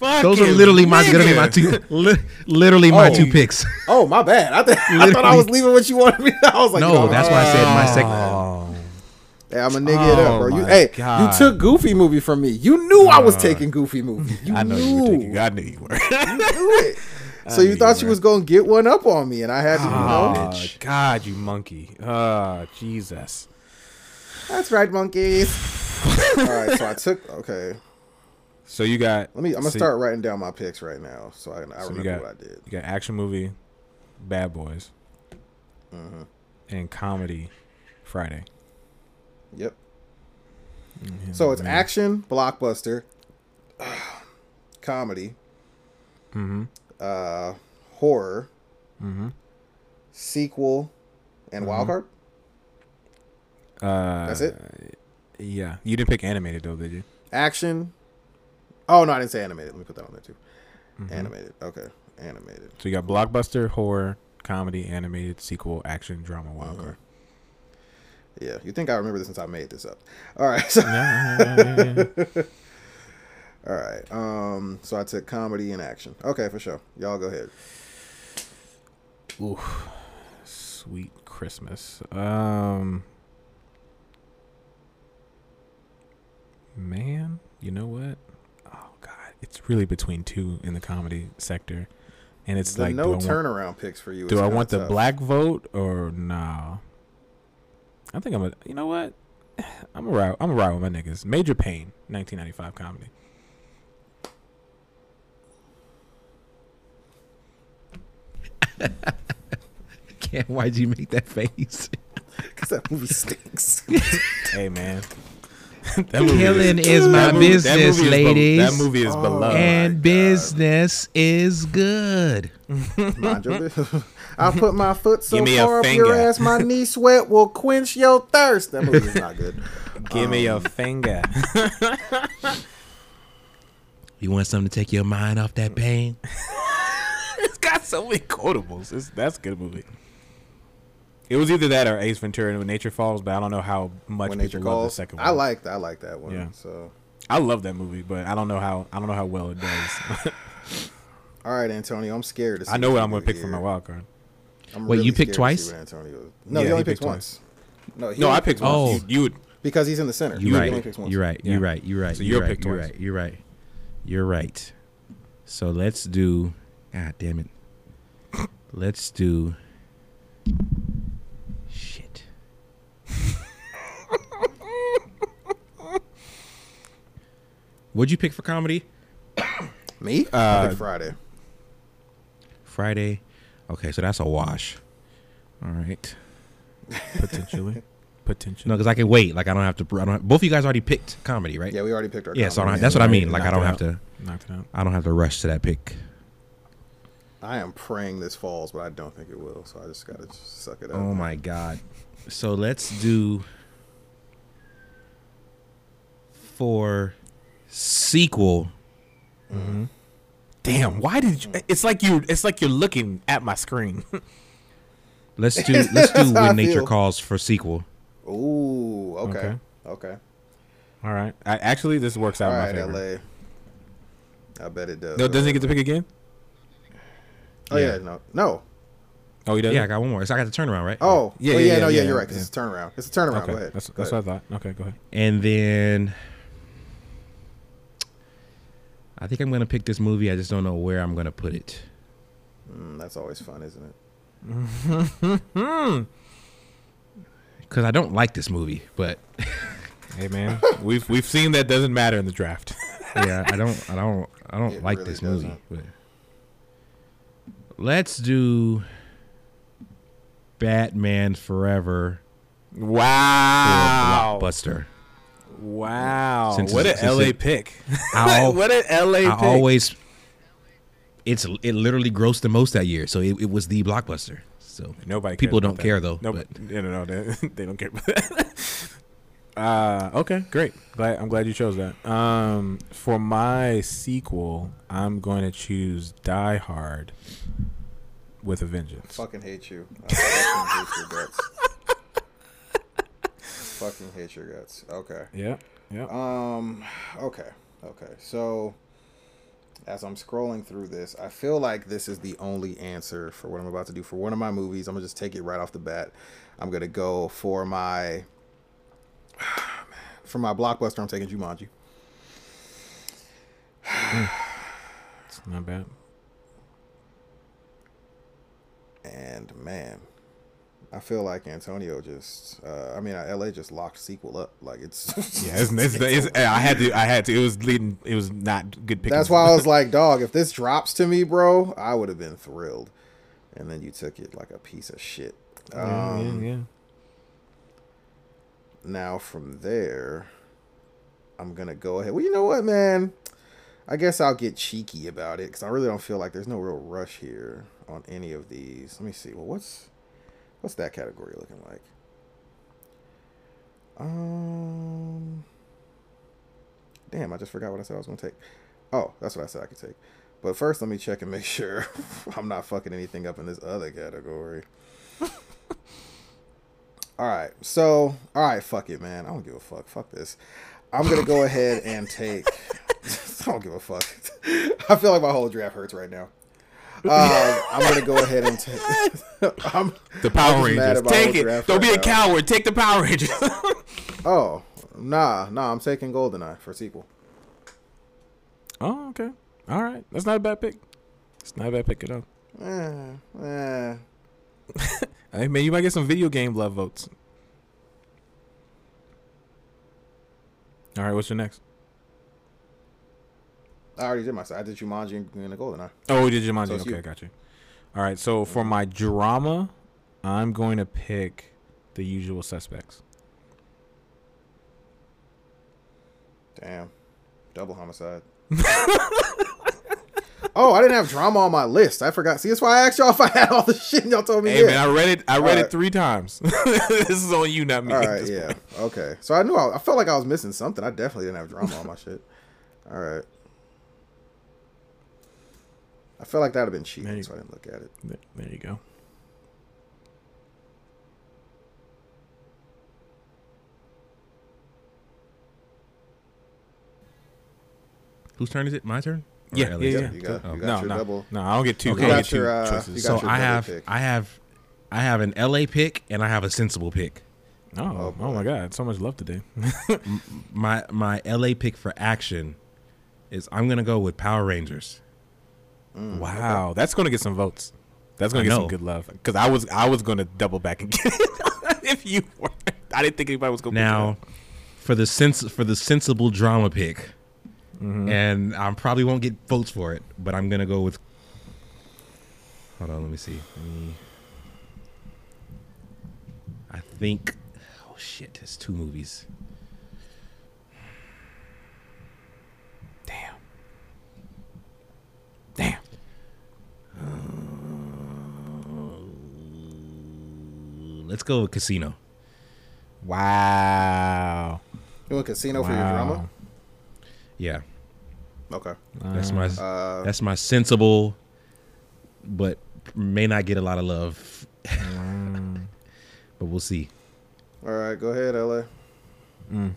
Speaker 2: Those are literally my literally my two li- literally my
Speaker 1: Oh.
Speaker 2: two picks.
Speaker 1: Oh my bad. I, th- I thought I was leaving what you wanted me. I was like,
Speaker 2: no,
Speaker 1: no,
Speaker 2: that's why I said my second.
Speaker 5: Oh,
Speaker 1: Hey, I'm a nigga it up,
Speaker 5: Oh
Speaker 1: bro. You, oh
Speaker 5: my
Speaker 1: hey,
Speaker 5: God.
Speaker 1: you took Goofy movie from me. You knew I was taking Goofy movie. You
Speaker 5: I know
Speaker 1: knew.
Speaker 5: you were taking. I knew you were.
Speaker 1: Knew it. So
Speaker 5: knew
Speaker 1: you
Speaker 5: you
Speaker 1: thought you
Speaker 5: were.
Speaker 1: was gonna get one up on me, and I had to, you ah, know.
Speaker 5: Oh,
Speaker 2: bitch.
Speaker 5: God, you monkey. Oh, Jesus.
Speaker 1: That's right, monkeys. All right, so I took. Okay,
Speaker 5: So you got.
Speaker 1: let me. I'm gonna
Speaker 5: so-
Speaker 1: start writing down my picks right now, so I, I
Speaker 5: So
Speaker 1: remember
Speaker 5: got-
Speaker 1: what I did.
Speaker 5: You got action movie, Bad Boys,
Speaker 1: hmm
Speaker 5: and comedy, Friday.
Speaker 1: Yep. So it's action, blockbuster, comedy,
Speaker 5: Mm-hmm.
Speaker 1: uh, horror,
Speaker 5: Mm-hmm.
Speaker 1: sequel, and wild card.
Speaker 5: Uh,
Speaker 1: That's it?
Speaker 5: Yeah. You didn't pick animated though, did you?
Speaker 1: Action. Oh no, I didn't say animated. Let me put that on there too.
Speaker 5: Mhm.
Speaker 1: Animated. Okay, animated.
Speaker 5: So you got blockbuster, horror, comedy, animated, sequel, action, drama, wild
Speaker 1: Mhm.
Speaker 5: card.
Speaker 1: Yeah, you think I remember this since I made this up? All right. So,
Speaker 5: Yeah, yeah, yeah, yeah, yeah.
Speaker 1: all right. Um. So I took comedy and action. Okay, for sure. Y'all go ahead.
Speaker 5: Ooh, sweet Christmas. Um, man, you know what? God, it's really between two in the comedy sector, and it's
Speaker 1: the
Speaker 5: like,
Speaker 1: no
Speaker 5: do want,
Speaker 1: turnaround picks for you.
Speaker 5: do I
Speaker 1: kinda
Speaker 5: want the
Speaker 1: tough.
Speaker 5: black vote or no? I think I'm a. You know what? I'm a ride. I'm a ride with my niggas. Major Payne, 1995 comedy.
Speaker 2: Can't. Why'd you make that face?
Speaker 1: Because that movie stinks.
Speaker 5: Hey man, that movie
Speaker 2: Killing is my
Speaker 5: that movie- that
Speaker 2: business,
Speaker 5: movie is be-
Speaker 2: ladies.
Speaker 5: that movie is
Speaker 1: Oh,
Speaker 5: beloved.
Speaker 2: and business is good.
Speaker 1: Mind your business. I put my foot so
Speaker 5: Give me a
Speaker 1: far up your ass, my knee sweat will quench your thirst. That movie is not good.
Speaker 5: Give me
Speaker 1: Um,
Speaker 5: your finger.
Speaker 2: You want something to take your mind off that pain?
Speaker 5: it's got so many quotables. It's, that's a good movie. It was either that or Ace Ventura and When Nature Calls, but I don't know how much
Speaker 1: when
Speaker 5: people
Speaker 1: nature
Speaker 5: love the
Speaker 1: calls.
Speaker 5: second one.
Speaker 1: I like I like that one.
Speaker 5: Yeah.
Speaker 1: So,
Speaker 5: I love that movie, but I don't know how I don't know how well it does.
Speaker 1: all right, Antonio, I'm scared. To see
Speaker 5: I know what I'm gonna
Speaker 1: do
Speaker 5: pick for my wild card.
Speaker 1: I'm
Speaker 2: Wait, you
Speaker 1: scared
Speaker 2: picked
Speaker 1: to
Speaker 2: twice?
Speaker 1: what Antonio. No,
Speaker 5: Yeah,
Speaker 1: he only
Speaker 5: he
Speaker 1: picked
Speaker 5: picked
Speaker 1: once. No, he
Speaker 5: No,
Speaker 1: only
Speaker 5: I picked
Speaker 2: once.
Speaker 5: one.
Speaker 2: Oh.
Speaker 5: You, you would.
Speaker 1: because he's in the center.
Speaker 2: You're
Speaker 1: He
Speaker 2: right.
Speaker 1: only picks once.
Speaker 2: You're right.
Speaker 5: Yeah.
Speaker 2: You're right. You're right.
Speaker 5: So
Speaker 2: you're
Speaker 5: you're
Speaker 2: right.
Speaker 5: picked
Speaker 2: You're
Speaker 5: twice.
Speaker 2: right. You're right. You're right. So let's do. God damn it. Let's do. Shit. What'd you pick for comedy?
Speaker 1: Me?
Speaker 5: Uh,
Speaker 1: Friday.
Speaker 2: Friday. Okay, so that's a wash. All right.
Speaker 5: Potentially. Potentially.
Speaker 2: No, because I can wait. Like I don't have to. I don't. Have, both of you guys already picked comedy, right?
Speaker 1: Yeah, we already picked our.
Speaker 2: Yeah. So I don't, that's what I mean. Like I don't have to.
Speaker 5: Knocked it out.
Speaker 2: I don't have to rush to that pick.
Speaker 1: I am praying this falls, but I don't think it will. So I just gotta suck it up.
Speaker 2: Oh my god. So let's do for sequel. Mm-hmm.
Speaker 5: Damn, why did you? It's like you. It's like you're looking at my screen.
Speaker 2: Let's do let's do
Speaker 1: That's how I
Speaker 2: when nature
Speaker 1: feel.
Speaker 2: calls for sequel.
Speaker 1: Ooh. Okay.
Speaker 5: Okay.
Speaker 1: Okay.
Speaker 5: All right. I, actually, this works out
Speaker 1: All
Speaker 5: in my
Speaker 1: right,
Speaker 5: favor.
Speaker 1: LA. I bet it does.
Speaker 5: No, doesn't he get to pick again?
Speaker 1: Oh yeah.
Speaker 2: Yeah.
Speaker 1: No. No.
Speaker 5: Oh, he does.
Speaker 2: Yeah, I got one more. So I got the turnaround right.
Speaker 1: Oh.
Speaker 5: Yeah,
Speaker 1: Yeah.
Speaker 5: yeah,
Speaker 1: yeah,
Speaker 5: yeah,
Speaker 1: no. Yeah.
Speaker 5: yeah,
Speaker 1: You're right. 'cause
Speaker 5: yeah.
Speaker 1: it's a turnaround. It's a turnaround.
Speaker 5: Okay.
Speaker 1: Go ahead.
Speaker 5: That's
Speaker 1: Go
Speaker 5: that's
Speaker 1: ahead.
Speaker 5: what I thought. Okay, go ahead.
Speaker 2: And then I think I'm gonna pick this movie. I just don't know where I'm gonna put it.
Speaker 1: Mm, that's always fun, isn't it?
Speaker 2: Because I don't like this movie, but
Speaker 5: Hey man, we've we've seen that doesn't matter in the draft.
Speaker 2: yeah, I don't, I don't, I don't
Speaker 1: It
Speaker 2: like
Speaker 1: really
Speaker 2: this movie.
Speaker 1: doesn't.
Speaker 2: But let's do Batman Forever
Speaker 5: Wow.
Speaker 2: blockbuster.
Speaker 5: Wow.
Speaker 2: Since
Speaker 5: what an LA
Speaker 2: it-
Speaker 5: pick.
Speaker 2: I al-
Speaker 5: what an LA
Speaker 2: I
Speaker 5: pick.
Speaker 2: always, it's it literally grossed the most that year, so it, it was the blockbuster. So
Speaker 5: Nobody.
Speaker 2: people don't care
Speaker 5: that.
Speaker 2: though.
Speaker 5: No,
Speaker 2: but
Speaker 5: no, no, no. They, they don't care about that. uh, okay, great. Glad I'm glad you chose that. Um, for my sequel, I'm going to choose Die Hard with a Vengeance.
Speaker 1: Fucking hate you. I fucking hate your guts. Fucking hate your guts. Okay.
Speaker 5: Yeah, yeah.
Speaker 1: Um. Okay. Okay. So, as I'm scrolling through this, I feel like this is the only answer for what I'm about to do for one of my movies. I'm gonna just take it right off the bat. I'm gonna go for my for my blockbuster. I'm taking Jumanji.
Speaker 5: It's not bad.
Speaker 1: And man, I feel like Antonio just. Uh, I mean, LA just locked sequel up. Like it's.
Speaker 5: Yeah, it's, it's, it's, I had to. I had to. It was leading. It was not good.
Speaker 1: That's why I was like, dog, if this drops to me, bro, I would have been thrilled. And then you took it like a piece of shit.
Speaker 5: Yeah,
Speaker 1: Um,
Speaker 5: yeah, yeah.
Speaker 1: Now from there, I'm gonna go ahead. Well, you know what, man? I guess I'll get cheeky about it because I really don't feel like there's no real rush here on any of these. Let me see. Well, what's what's that category looking like? Um, damn, I just forgot what I said I was gonna take. Oh, that's what I said I could take. But first, let me check and make sure I'm not fucking anything up in this other category. All right. So, all right, fuck it, man. I don't give a fuck. Fuck this. I'm going to go ahead and take I don't give a fuck. I feel like my whole draft hurts right now. Um, I'm to go ahead and take I'm
Speaker 5: The Power Rangers. Take it. Don't be a coward. Take the Power Rangers.
Speaker 1: Oh, nah, nah, I'm taking Goldeneye for sequel.
Speaker 5: oh, okay. All right. That's not a bad pick. It's not a bad pick at all.
Speaker 1: Eh, eh.
Speaker 5: Hey, man, you might get some video game love votes. All right, what's your next?
Speaker 1: I already did my side. I did Jumanji and and the Goldeneye.
Speaker 5: Oh, we did Jumanji.
Speaker 1: So
Speaker 5: okay,
Speaker 1: you.
Speaker 5: got you. All right, so for my drama, I'm going to pick The Usual Suspects.
Speaker 1: Damn. Double homicide. oh, I didn't have drama on my list. I forgot. See, that's why I asked y'all if I had all the shit and y'all told me
Speaker 5: Hey,
Speaker 1: yeah.
Speaker 5: man, I read it. I read
Speaker 1: All
Speaker 5: it
Speaker 1: right.
Speaker 5: three times. this is on you, not me.
Speaker 1: all right, yeah.
Speaker 5: point.
Speaker 1: Okay. So I knew I, I felt like I was missing something. I definitely didn't have drama on my shit. All right. I felt like that would have been
Speaker 5: There
Speaker 1: cheating,
Speaker 5: you
Speaker 1: so I didn't look at it.
Speaker 5: There- There you go.
Speaker 2: whose turn is it? My turn. Or
Speaker 5: Yeah,
Speaker 2: LA's
Speaker 5: yeah, yeah.
Speaker 1: You got,
Speaker 2: Oh.
Speaker 1: you got
Speaker 5: No,
Speaker 1: your
Speaker 5: no,
Speaker 1: double.
Speaker 5: no. I don't get two.
Speaker 2: Okay.
Speaker 1: You got
Speaker 5: get two
Speaker 1: uh,
Speaker 5: choices.
Speaker 1: you
Speaker 2: So
Speaker 1: got your
Speaker 2: I have,
Speaker 1: pick.
Speaker 2: I have, I have an LA pick and I have a sensible pick.
Speaker 5: oh,
Speaker 1: Oh,
Speaker 5: oh my God! So much love today.
Speaker 2: My my LA pick for action is I'm gonna go with Power Rangers.
Speaker 1: Mm,
Speaker 5: wow, that's gonna get some votes. That's gonna
Speaker 2: I
Speaker 5: get some good love. Because I was I was gonna double back and get it if you were. I didn't think anybody was gonna.
Speaker 2: Now, for the sense for the sensible drama pick,
Speaker 5: Mm-hmm.
Speaker 2: and I probably won't get votes for it, but I'm gonna go with. Hold on, let me see. Let me, I think. Oh shit! It's two movies.
Speaker 5: Uh,
Speaker 2: let's go with casino.
Speaker 5: Wow.
Speaker 1: You want casino wow. for your drama?
Speaker 2: Yeah.
Speaker 1: Okay.
Speaker 2: That's my
Speaker 1: uh,
Speaker 2: that's my sensible, but may not get a lot of love. Mm. but we'll see.
Speaker 1: All right, go ahead, LA. Mm.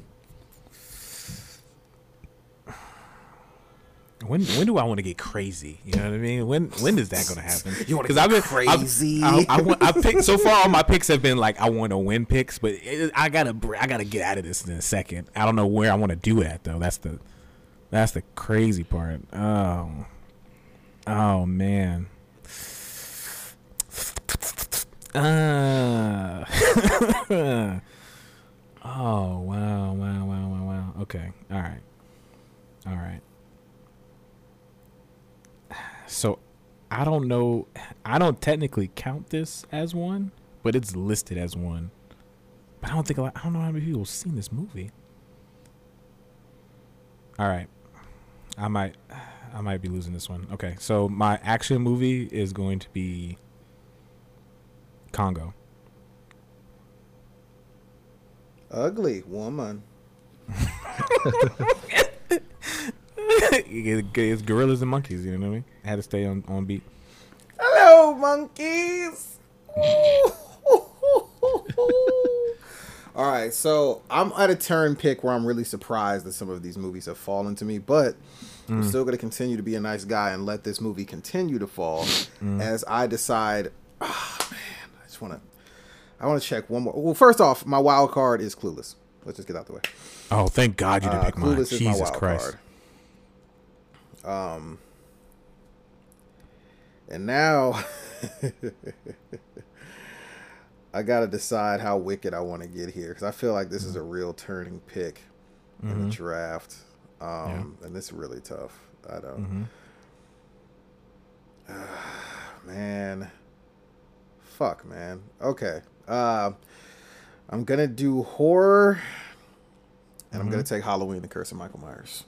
Speaker 5: When when do I want to get crazy? You know what I mean? When when is that gonna happen?
Speaker 1: You wanna
Speaker 5: 'Cause
Speaker 1: get
Speaker 5: I've been-
Speaker 1: crazy?
Speaker 5: I've- I, I, want- I picked so far. All my picks have been like I want to win picks, but it, I gotta I gotta get out of this in a second. I don't know where I want to do it at though. That's the that's the crazy part. Oh oh man. Uh, oh wow wow wow wow wow. Okay, all right, all right. So I don't know. I don't technically count this as one, but it's listed as one. But I don't think a lot, I don't know how many people have seen this movie. All right, I might I might be losing this one. Okay, so my action movie is going to be Congo.
Speaker 1: Ugly woman.
Speaker 5: It- it's gorillas and monkeys. You know what I mean? I had to stay on on beat.
Speaker 1: Hello, monkeys. All right, so I'm at a turn pick where I'm really surprised that some of these movies have fallen to me, but I'm still going to continue to be a nice guy and let this movie continue to fall as I decide. Ah, man, I just want to. I want to check one more. Well, first off, my wild card is Clueless. Let's just get out of the way.
Speaker 5: Oh, thank God you didn't
Speaker 1: Uh,
Speaker 5: pick mine.
Speaker 1: Clueless is
Speaker 5: Jesus
Speaker 1: my wild
Speaker 5: Christ.
Speaker 1: card. Um, and now I gotta decide how wicked I want to get here because I feel like this is a real turning pick in the draft. Um, and this is really tough. I don't. man, fuck, man. Okay. Uh, I'm gonna do horror, and I'm gonna take Halloween: The Curse of Michael Myers.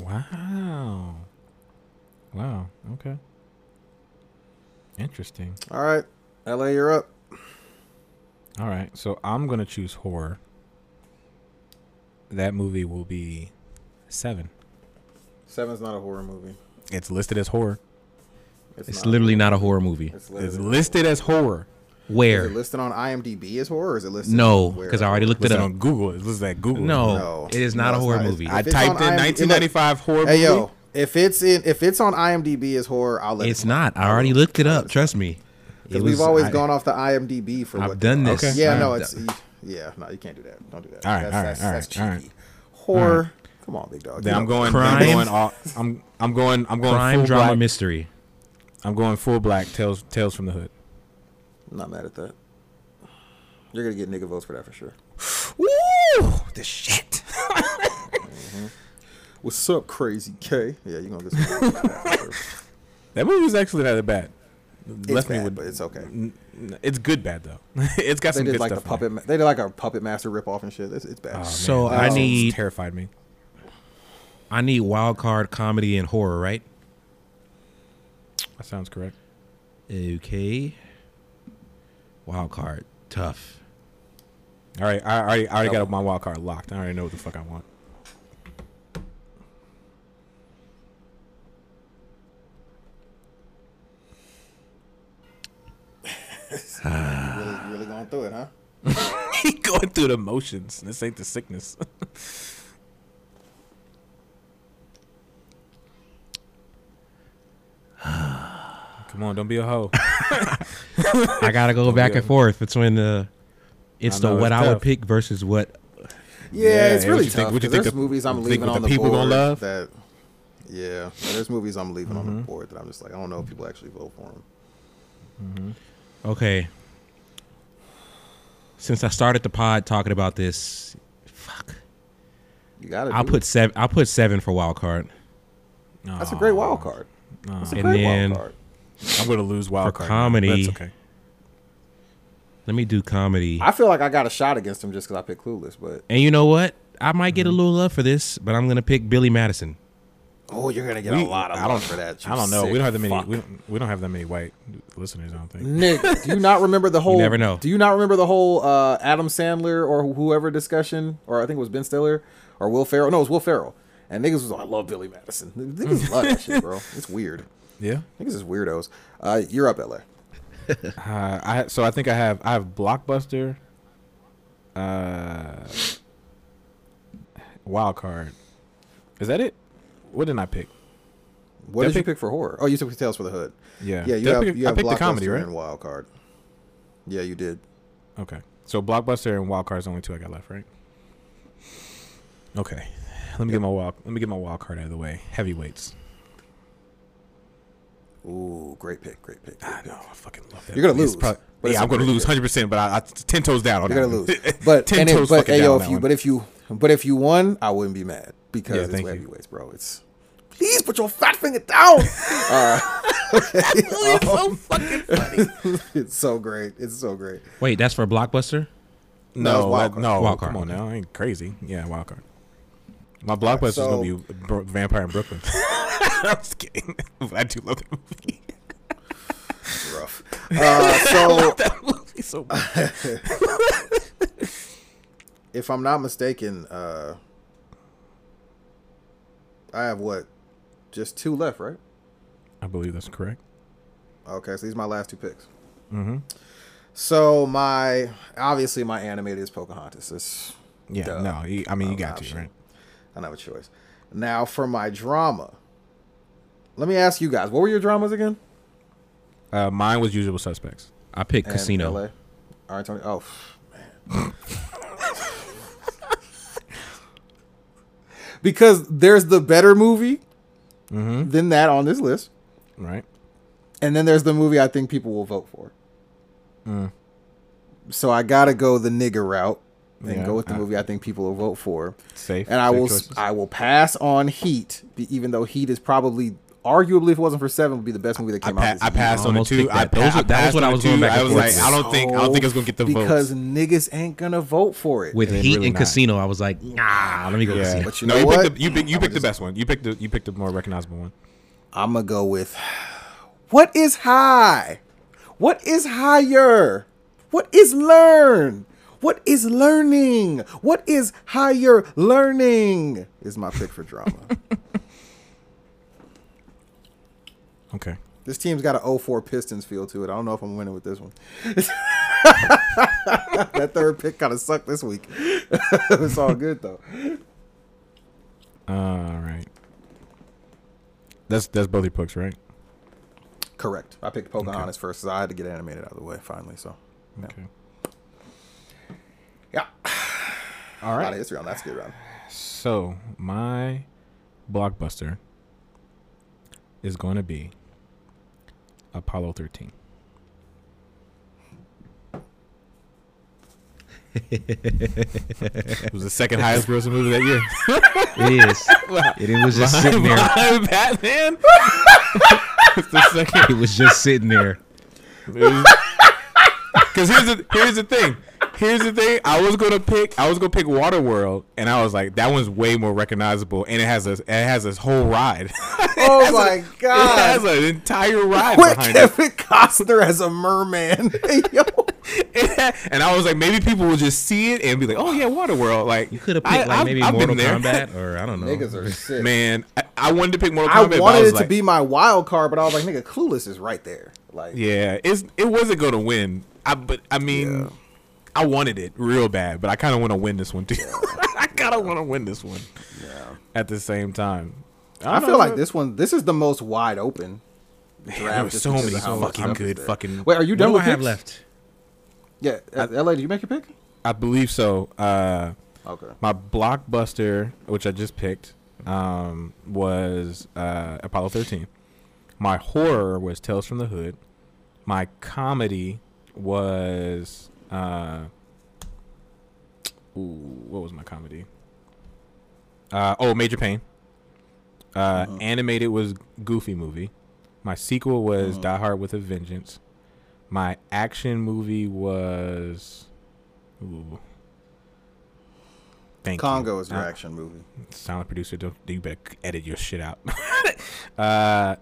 Speaker 5: Wow. Wow. Okay. Interesting.
Speaker 1: All right, LA, you're up.
Speaker 5: All right. So I'm going to choose horror. That movie will be Seven.
Speaker 1: Seven's not a horror movie.
Speaker 5: It's listed as horror.
Speaker 2: It's
Speaker 1: not.
Speaker 2: literally not a horror movie.
Speaker 1: It's,
Speaker 5: It's
Speaker 1: listed.
Speaker 5: listed as horror.
Speaker 1: Is
Speaker 2: Where?
Speaker 1: it listed on IMDb as horror, or is it listed?
Speaker 2: No, because I already looked it
Speaker 5: Listed
Speaker 2: up.
Speaker 5: on Google. It's listed at Google.
Speaker 2: No,
Speaker 1: No.
Speaker 2: it is
Speaker 1: No,
Speaker 2: not a horror
Speaker 1: not.
Speaker 2: movie.
Speaker 5: I
Speaker 1: If it's
Speaker 5: typed
Speaker 1: on
Speaker 5: in
Speaker 1: IMDb
Speaker 5: 1995 horror
Speaker 1: Hey
Speaker 5: movie.
Speaker 1: yo, if it's in if it's on IMDb as horror, I'll let
Speaker 2: It's
Speaker 1: it
Speaker 2: not. I already looked it up. Trust me.
Speaker 1: Because we've always
Speaker 2: I-
Speaker 1: gone off the IMDb for
Speaker 2: I've
Speaker 1: what
Speaker 2: done this.
Speaker 5: Okay.
Speaker 1: Yeah,
Speaker 2: I've
Speaker 1: no,
Speaker 2: done-
Speaker 1: it's yeah, no, you can't do that. Don't do that.
Speaker 5: All right,
Speaker 1: that's,
Speaker 5: all right,
Speaker 1: that's,
Speaker 5: all
Speaker 1: that's
Speaker 5: right, all right.
Speaker 1: cheeky. Horror. Come on, big dog.
Speaker 5: Then I'm going.
Speaker 2: Crime.
Speaker 5: I'm going. All, I'm. I'm going. I'm going
Speaker 2: crime
Speaker 5: full
Speaker 2: drama
Speaker 5: black.
Speaker 2: mystery.
Speaker 5: I'm going full black. Tales. Tales from the hood.
Speaker 1: I'm not mad at that. You're gonna get nigga votes for that for sure.
Speaker 5: Woo! The shit. Mm-hmm.
Speaker 1: What's up, crazy K? Yeah, you're gonna get some. votes that for sure.
Speaker 5: That movie's actually not that bad.
Speaker 1: It's bad, but it's okay.
Speaker 5: N- n- It's good bad though. it's got
Speaker 1: They
Speaker 5: some
Speaker 1: did
Speaker 5: good
Speaker 1: like the
Speaker 5: stuff. in
Speaker 1: puppet. Ma- they did like a puppet master ripoff and shit. It's, it's bad.
Speaker 5: Oh,
Speaker 2: So
Speaker 5: that
Speaker 2: I need-
Speaker 5: terrified me.
Speaker 2: I need wild card comedy and horror, right?
Speaker 5: That sounds correct.
Speaker 2: Okay. Wild card, tough.
Speaker 5: All right, I already, I already got my wild card locked. I already know what the fuck I want.
Speaker 1: Really, really going through it, huh?
Speaker 5: he going through the motions. This ain't the sickness. Come on, don't be a hoe.
Speaker 2: I gotta go back and forth between the. It's
Speaker 5: I
Speaker 2: the
Speaker 5: know,
Speaker 2: what
Speaker 5: it's
Speaker 2: I would pick versus what.
Speaker 1: Yeah,
Speaker 5: Yeah,
Speaker 1: it's really
Speaker 5: what you think-
Speaker 1: tough.
Speaker 5: what you
Speaker 1: 'cause
Speaker 5: think
Speaker 1: there's
Speaker 5: the-
Speaker 1: movies I'm
Speaker 5: think
Speaker 1: leaving
Speaker 5: what the
Speaker 1: on the
Speaker 5: people
Speaker 1: board
Speaker 5: gonna love?
Speaker 1: that. Yeah, there's movies I'm leaving on the mm-hmm. board that I'm just like I don't know if people actually vote for them. Mm-hmm.
Speaker 2: Okay. Since I started the pod talking about this, fuck.
Speaker 1: You got to.
Speaker 2: I'll put seven. I'll put seven for wild card.
Speaker 1: That's a great wild card. That's a
Speaker 2: And
Speaker 1: great
Speaker 2: then-
Speaker 1: wild card.
Speaker 5: I'm gonna lose wild
Speaker 2: For
Speaker 5: card. now,
Speaker 2: comedy-
Speaker 5: That's okay.
Speaker 2: Let me do comedy.
Speaker 1: I feel like I got a shot against him just because I picked Clueless, but
Speaker 2: and you know what? I might get a little love for this, but I'm gonna pick Billy Madison.
Speaker 1: Oh, you're gonna get
Speaker 5: We-
Speaker 1: a lot of
Speaker 5: I don't
Speaker 1: for that. you
Speaker 5: I don't know. We don't have that many. We don't, we don't have that many white listeners. I don't think.
Speaker 1: Nick, do you not remember the whole?
Speaker 2: never know.
Speaker 1: Do you not remember the whole uh, Adam Sandler or whoever discussion, or I think it was Ben Stiller or Will Ferrell? No, it was Will Ferrell. And niggas was like, I love Billy Madison. Niggas love that shit, bro. It's weird.
Speaker 5: Yeah.
Speaker 1: think Niggas is weirdos. Uh, you're up, LA.
Speaker 5: Uh, I so I think I have I have Blockbuster. Uh, wild card. Is that it? What did I pick?
Speaker 1: What
Speaker 5: Did I
Speaker 1: did you
Speaker 5: pick-
Speaker 1: pick for horror? Oh, you took Tales for the Hood.
Speaker 5: Yeah.
Speaker 1: Yeah, you
Speaker 5: Did I
Speaker 1: have,
Speaker 5: pick-
Speaker 1: you
Speaker 5: I
Speaker 1: have
Speaker 5: picked the
Speaker 1: Blockbuster
Speaker 5: comedy, right?
Speaker 1: and Wild Card. Yeah, you did.
Speaker 5: Okay. So Blockbuster and Wild Card is the only two I got left, right? Okay. Let me get my wild. Let me get my wild card out of the way. Heavyweights.
Speaker 1: Ooh, great pick, great pick. great
Speaker 5: I
Speaker 1: pick.
Speaker 5: know. I fucking love that.
Speaker 1: You're gonna
Speaker 5: It's
Speaker 1: lose,
Speaker 5: prob-
Speaker 1: but it's
Speaker 5: yeah,
Speaker 1: a
Speaker 5: I'm gonna lose 100. percent But I, I ten toes down on
Speaker 1: You're
Speaker 5: that.
Speaker 1: gonna
Speaker 5: one.
Speaker 1: lose. But
Speaker 5: ten
Speaker 1: and it,
Speaker 5: toes
Speaker 1: but
Speaker 5: fucking
Speaker 1: hey,
Speaker 5: down
Speaker 1: yo,
Speaker 5: on
Speaker 1: if
Speaker 5: that
Speaker 1: you
Speaker 5: one.
Speaker 1: but if you but if you won, I wouldn't be mad because
Speaker 5: Yeah,
Speaker 1: it's
Speaker 5: thank you.
Speaker 1: heavyweights, bro. It's please put your fat finger down. uh, it's so fucking funny. it's so great. It's so great.
Speaker 2: Wait, that's for Blockbuster.
Speaker 1: No,
Speaker 5: No,
Speaker 1: wild
Speaker 5: I-
Speaker 1: card.
Speaker 5: no,
Speaker 2: Wild
Speaker 5: come on now, I ain't crazy. Yeah, wild card. My blockbuster is
Speaker 1: so-
Speaker 5: gonna be Bro- Vampire in Brooklyn. I'm just kidding. I do love that movie.
Speaker 1: Rough. Uh, so
Speaker 5: that movie so much.
Speaker 1: if I'm not mistaken, uh, I have what? Just two left, right?
Speaker 5: I believe that's correct.
Speaker 1: Okay, so these are my last two picks.
Speaker 5: Mm-hmm.
Speaker 1: So my obviously my animated is Pocahontas. It's
Speaker 5: Yeah,
Speaker 1: Duh.
Speaker 5: no, you, I mean you got
Speaker 1: option.
Speaker 5: to right.
Speaker 1: I don't have a choice. Now for my drama, let me ask you guys, what were your dramas again?
Speaker 5: Uh, mine was Usual Suspects.
Speaker 2: I picked
Speaker 1: And
Speaker 2: Casino.
Speaker 1: LA? All right, Tony. Oh man. because there's the better movie
Speaker 5: Mm-hmm.
Speaker 1: than that on this list,
Speaker 5: Right.
Speaker 1: and then there's the movie I think people will vote for.
Speaker 5: Mm.
Speaker 1: So I gotta go the nigger route and
Speaker 5: Yeah,
Speaker 1: go with the
Speaker 5: uh,
Speaker 1: movie I think people will vote for.
Speaker 5: Safe.
Speaker 1: and I
Speaker 5: safe
Speaker 1: will
Speaker 5: choices.
Speaker 1: I will pass on Heat, even though Heat is probably arguably if it wasn't for seven would be the best movie that came
Speaker 5: pa-
Speaker 1: out. This
Speaker 5: I passed on it
Speaker 2: Almost
Speaker 5: too. I,
Speaker 2: that. Those
Speaker 5: pa-
Speaker 2: are-
Speaker 5: I
Speaker 2: that was what I was going
Speaker 5: too.
Speaker 2: back
Speaker 5: I was like,
Speaker 2: with.
Speaker 5: I don't think I don't think it's gonna get the vote.
Speaker 1: because
Speaker 5: votes.
Speaker 1: niggas ain't gonna vote for it.
Speaker 2: With
Speaker 5: It ain't
Speaker 2: Heat
Speaker 5: really
Speaker 2: and
Speaker 5: not.
Speaker 2: Casino, I was like, nah, let me go
Speaker 5: Yeah.
Speaker 2: Casino.
Speaker 1: But you
Speaker 5: no,
Speaker 1: know
Speaker 5: you
Speaker 1: what?
Speaker 5: picked the, you picked, you picked the best one. You picked the you picked the more recognizable one.
Speaker 1: I'm gonna go with what is high? What is higher? What is learn? What is learning? What is higher learning? Is my pick for drama.
Speaker 5: Okay.
Speaker 1: this team's got an 0-4 Pistons feel to it. I don't know if I'm winning with this one. that third pick kind of sucked this week. it's all good though.
Speaker 5: All right. That's that's both your picks, right?
Speaker 1: Correct. I picked Pocahontas first, because I had to get animated out of the way finally. So, yeah.
Speaker 5: Okay.
Speaker 1: Yeah.
Speaker 5: All
Speaker 1: A lot
Speaker 5: right.
Speaker 1: of history on that skid round.
Speaker 5: So my blockbuster is going to be Apollo 13. it was the second highest grossing movie that year.
Speaker 2: It is. It was just sitting there.
Speaker 5: Behind Batman. it's the second.
Speaker 2: It was just sitting there.
Speaker 5: Because here's the here's the thing. Here's the thing. I was gonna pick. I was gonna pick Waterworld, and I was like, that one's way more recognizable, and it has a it has this whole ride.
Speaker 1: Oh my god.
Speaker 5: It has an entire ride
Speaker 1: With
Speaker 5: behind it.
Speaker 1: Kevin Costner as a merman. Yo.
Speaker 5: and I was like, maybe people will just see it and be like, oh yeah, Waterworld. Like
Speaker 2: You could have
Speaker 5: I-
Speaker 2: picked like
Speaker 5: I've-
Speaker 2: maybe
Speaker 5: I've
Speaker 2: Mortal. Kombat or I don't know.
Speaker 1: Niggas are sick.
Speaker 5: Man, I, I wanted to pick Mortal
Speaker 1: I
Speaker 5: Kombat. but
Speaker 1: wanted
Speaker 5: was
Speaker 1: it to be my wild card, but I was like, nigga, Clueless is right there. Like,
Speaker 5: Yeah, it's it wasn't gonna win. I but I mean,
Speaker 1: Yeah.
Speaker 5: I wanted it real bad, but I kind of want to win this one too. I kind of want to win this one
Speaker 1: yeah.
Speaker 5: at the same time.
Speaker 1: I
Speaker 5: don't
Speaker 1: feel like this one. This is the most wide open.
Speaker 5: Man,
Speaker 1: draft
Speaker 5: there was so many
Speaker 1: of
Speaker 5: fucking good
Speaker 1: there.
Speaker 5: fucking.
Speaker 1: Wait, are you done
Speaker 2: What
Speaker 1: done
Speaker 2: do I
Speaker 1: with
Speaker 2: have left?
Speaker 1: Yeah, uh, LA. Did you make your pick?
Speaker 5: I believe so. Uh,
Speaker 1: Okay.
Speaker 5: my blockbuster, which I just picked, um, was uh, Apollo 13. My horror was Tales from the Hood. My comedy was uh, ooh, what was my comedy? Uh, oh, Major Payne. Uh, Animated was Goofy movie. My sequel was Die Hard with a Vengeance. My action movie was ooh, Thank
Speaker 1: Congo
Speaker 5: you.
Speaker 1: is your
Speaker 5: Uh,
Speaker 1: action movie.
Speaker 5: silent producer. Don't you better edit your shit out. uh,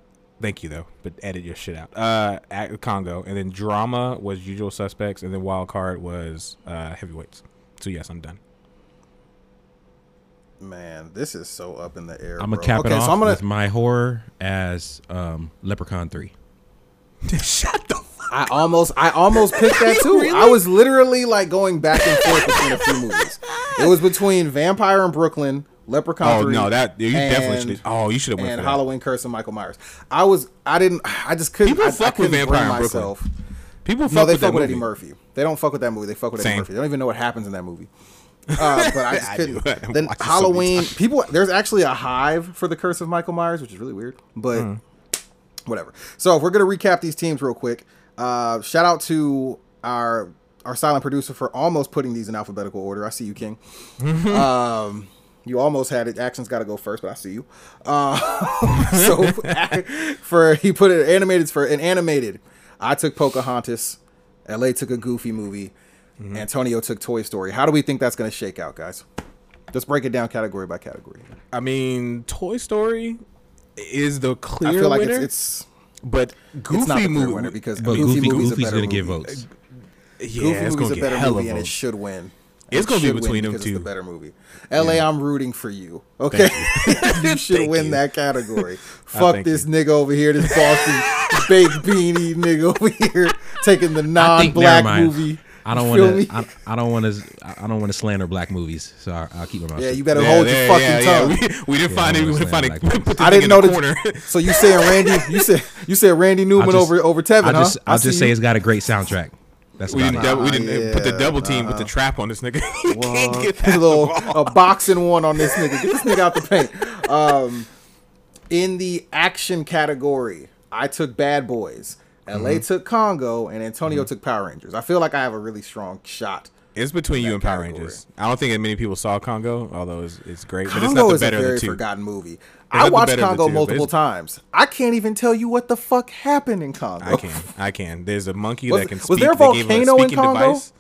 Speaker 5: thank you though, but edit your shit out. Uh, at Congo, and then drama was Usual Suspects, and then wild card was uh, Heavyweights. So yes, I'm done.
Speaker 1: Man, this is so up in the air.
Speaker 2: I'm gonna
Speaker 1: bro.
Speaker 2: cap
Speaker 1: okay,
Speaker 2: it off
Speaker 1: so I'm gonna.
Speaker 2: with my horror as um, Leprechaun Three.
Speaker 5: Shut the.
Speaker 1: I almost, I almost picked that too. I was literally like going back and forth between a few movies. It was between Vampire in Brooklyn, Leprechaun
Speaker 5: Oh
Speaker 1: 3,
Speaker 5: no, that you definitely
Speaker 1: and-
Speaker 5: should. Oh, you should have went
Speaker 1: and
Speaker 5: for that.
Speaker 1: Halloween Curse of Michael Myers. I was, I didn't, I just couldn't.
Speaker 5: People
Speaker 1: I,
Speaker 5: fuck
Speaker 1: I
Speaker 5: with
Speaker 1: couldn't
Speaker 5: Vampire
Speaker 1: bring
Speaker 5: in Brooklyn.
Speaker 1: myself.
Speaker 5: People fuck
Speaker 1: No, they
Speaker 5: with
Speaker 1: fuck with
Speaker 5: movie.
Speaker 1: Eddie Murphy. They don't fuck with that movie. They fuck with Eddie Murphy. They don't even know what happens in that movie. Uh, but I just
Speaker 5: I
Speaker 1: couldn't.
Speaker 5: I
Speaker 1: then
Speaker 5: it so
Speaker 1: Halloween, people. There's actually a hive for the Curse of Michael Myers, which is really weird. But
Speaker 5: Hmm.
Speaker 1: whatever. So if we're gonna recap these teams real quick, uh, shout out to our our silent producer for almost putting these in alphabetical order. I see you, King. um, you almost had it. Action's got to go first, but I see you. Uh, so for he put it animated for an animated. I took Pocahontas. La took a Goofy movie.
Speaker 5: Mm-hmm.
Speaker 1: Antonio took Toy Story. How do we think that's going to shake out, guys? Let's break it down category by category.
Speaker 5: I mean, Toy Story is the clear
Speaker 1: I feel like
Speaker 5: winner,
Speaker 1: it's it's
Speaker 5: but Goofy
Speaker 1: it's not the
Speaker 5: movie
Speaker 1: winner because
Speaker 2: But
Speaker 1: Goofy,
Speaker 2: Goofy,
Speaker 1: movie's
Speaker 2: Goofy's gonna
Speaker 1: movie.
Speaker 2: get votes.
Speaker 5: yeah,
Speaker 1: Goofy
Speaker 5: it's
Speaker 1: movie's a better movie and it should win.
Speaker 5: It's gonna be
Speaker 1: should win
Speaker 5: between them
Speaker 1: because It's
Speaker 5: two.
Speaker 1: the better movie. LA, I'm rooting for you. Okay, you should
Speaker 5: Thank
Speaker 1: win
Speaker 5: you.
Speaker 1: that category. Fuck this
Speaker 5: you.
Speaker 1: nigga over here, this Boston baked beanie nigga over here taking the non-black
Speaker 2: never mind.
Speaker 1: movie.
Speaker 2: I don't want to. I, I don't want to. I don't want to slander black movies, so I, I'll keep my mouth.
Speaker 1: Yeah, you better
Speaker 5: Yeah,
Speaker 1: hold
Speaker 5: yeah,
Speaker 1: your fucking
Speaker 5: yeah, yeah.
Speaker 1: tongue.
Speaker 5: We, we didn't
Speaker 2: Yeah,
Speaker 5: find it. We didn't find it. Put this
Speaker 1: I didn't
Speaker 5: in
Speaker 1: know
Speaker 5: the
Speaker 1: that.
Speaker 5: corner.
Speaker 1: So you saying Randy? You said you said Randy Newman
Speaker 2: just-
Speaker 1: over over Tevin,
Speaker 2: I'll
Speaker 1: huh?
Speaker 2: just.
Speaker 1: I
Speaker 2: I'll just say
Speaker 1: you.
Speaker 2: it's got a great soundtrack. That's
Speaker 5: We didn't,
Speaker 2: it.
Speaker 5: we didn't put the double team with the trap on this nigga. You can't get
Speaker 1: a little
Speaker 5: wall.
Speaker 1: a boxing one on this nigga. Get this nigga out the paint. Um, in the action category, I took Bad Boys. LA
Speaker 5: Mm-hmm.
Speaker 1: took Congo, and Antonio took Power Rangers. I feel like I have a really strong shot.
Speaker 5: It's between you and Power
Speaker 1: category.
Speaker 5: Rangers. I don't think that many people saw Congo, although it's, it's great. But it's
Speaker 1: Congo
Speaker 5: not the
Speaker 1: is a
Speaker 5: better of
Speaker 1: very forgotten movie. I watched
Speaker 5: better of the
Speaker 1: Congo
Speaker 5: two,
Speaker 1: multiple times. I can't even tell you what the fuck happened in Congo.
Speaker 5: I can, I can. There's a monkey
Speaker 1: Was-
Speaker 5: that can
Speaker 1: was
Speaker 5: speak.
Speaker 1: there a
Speaker 5: They gave him
Speaker 1: volcano in Congo?
Speaker 5: Device.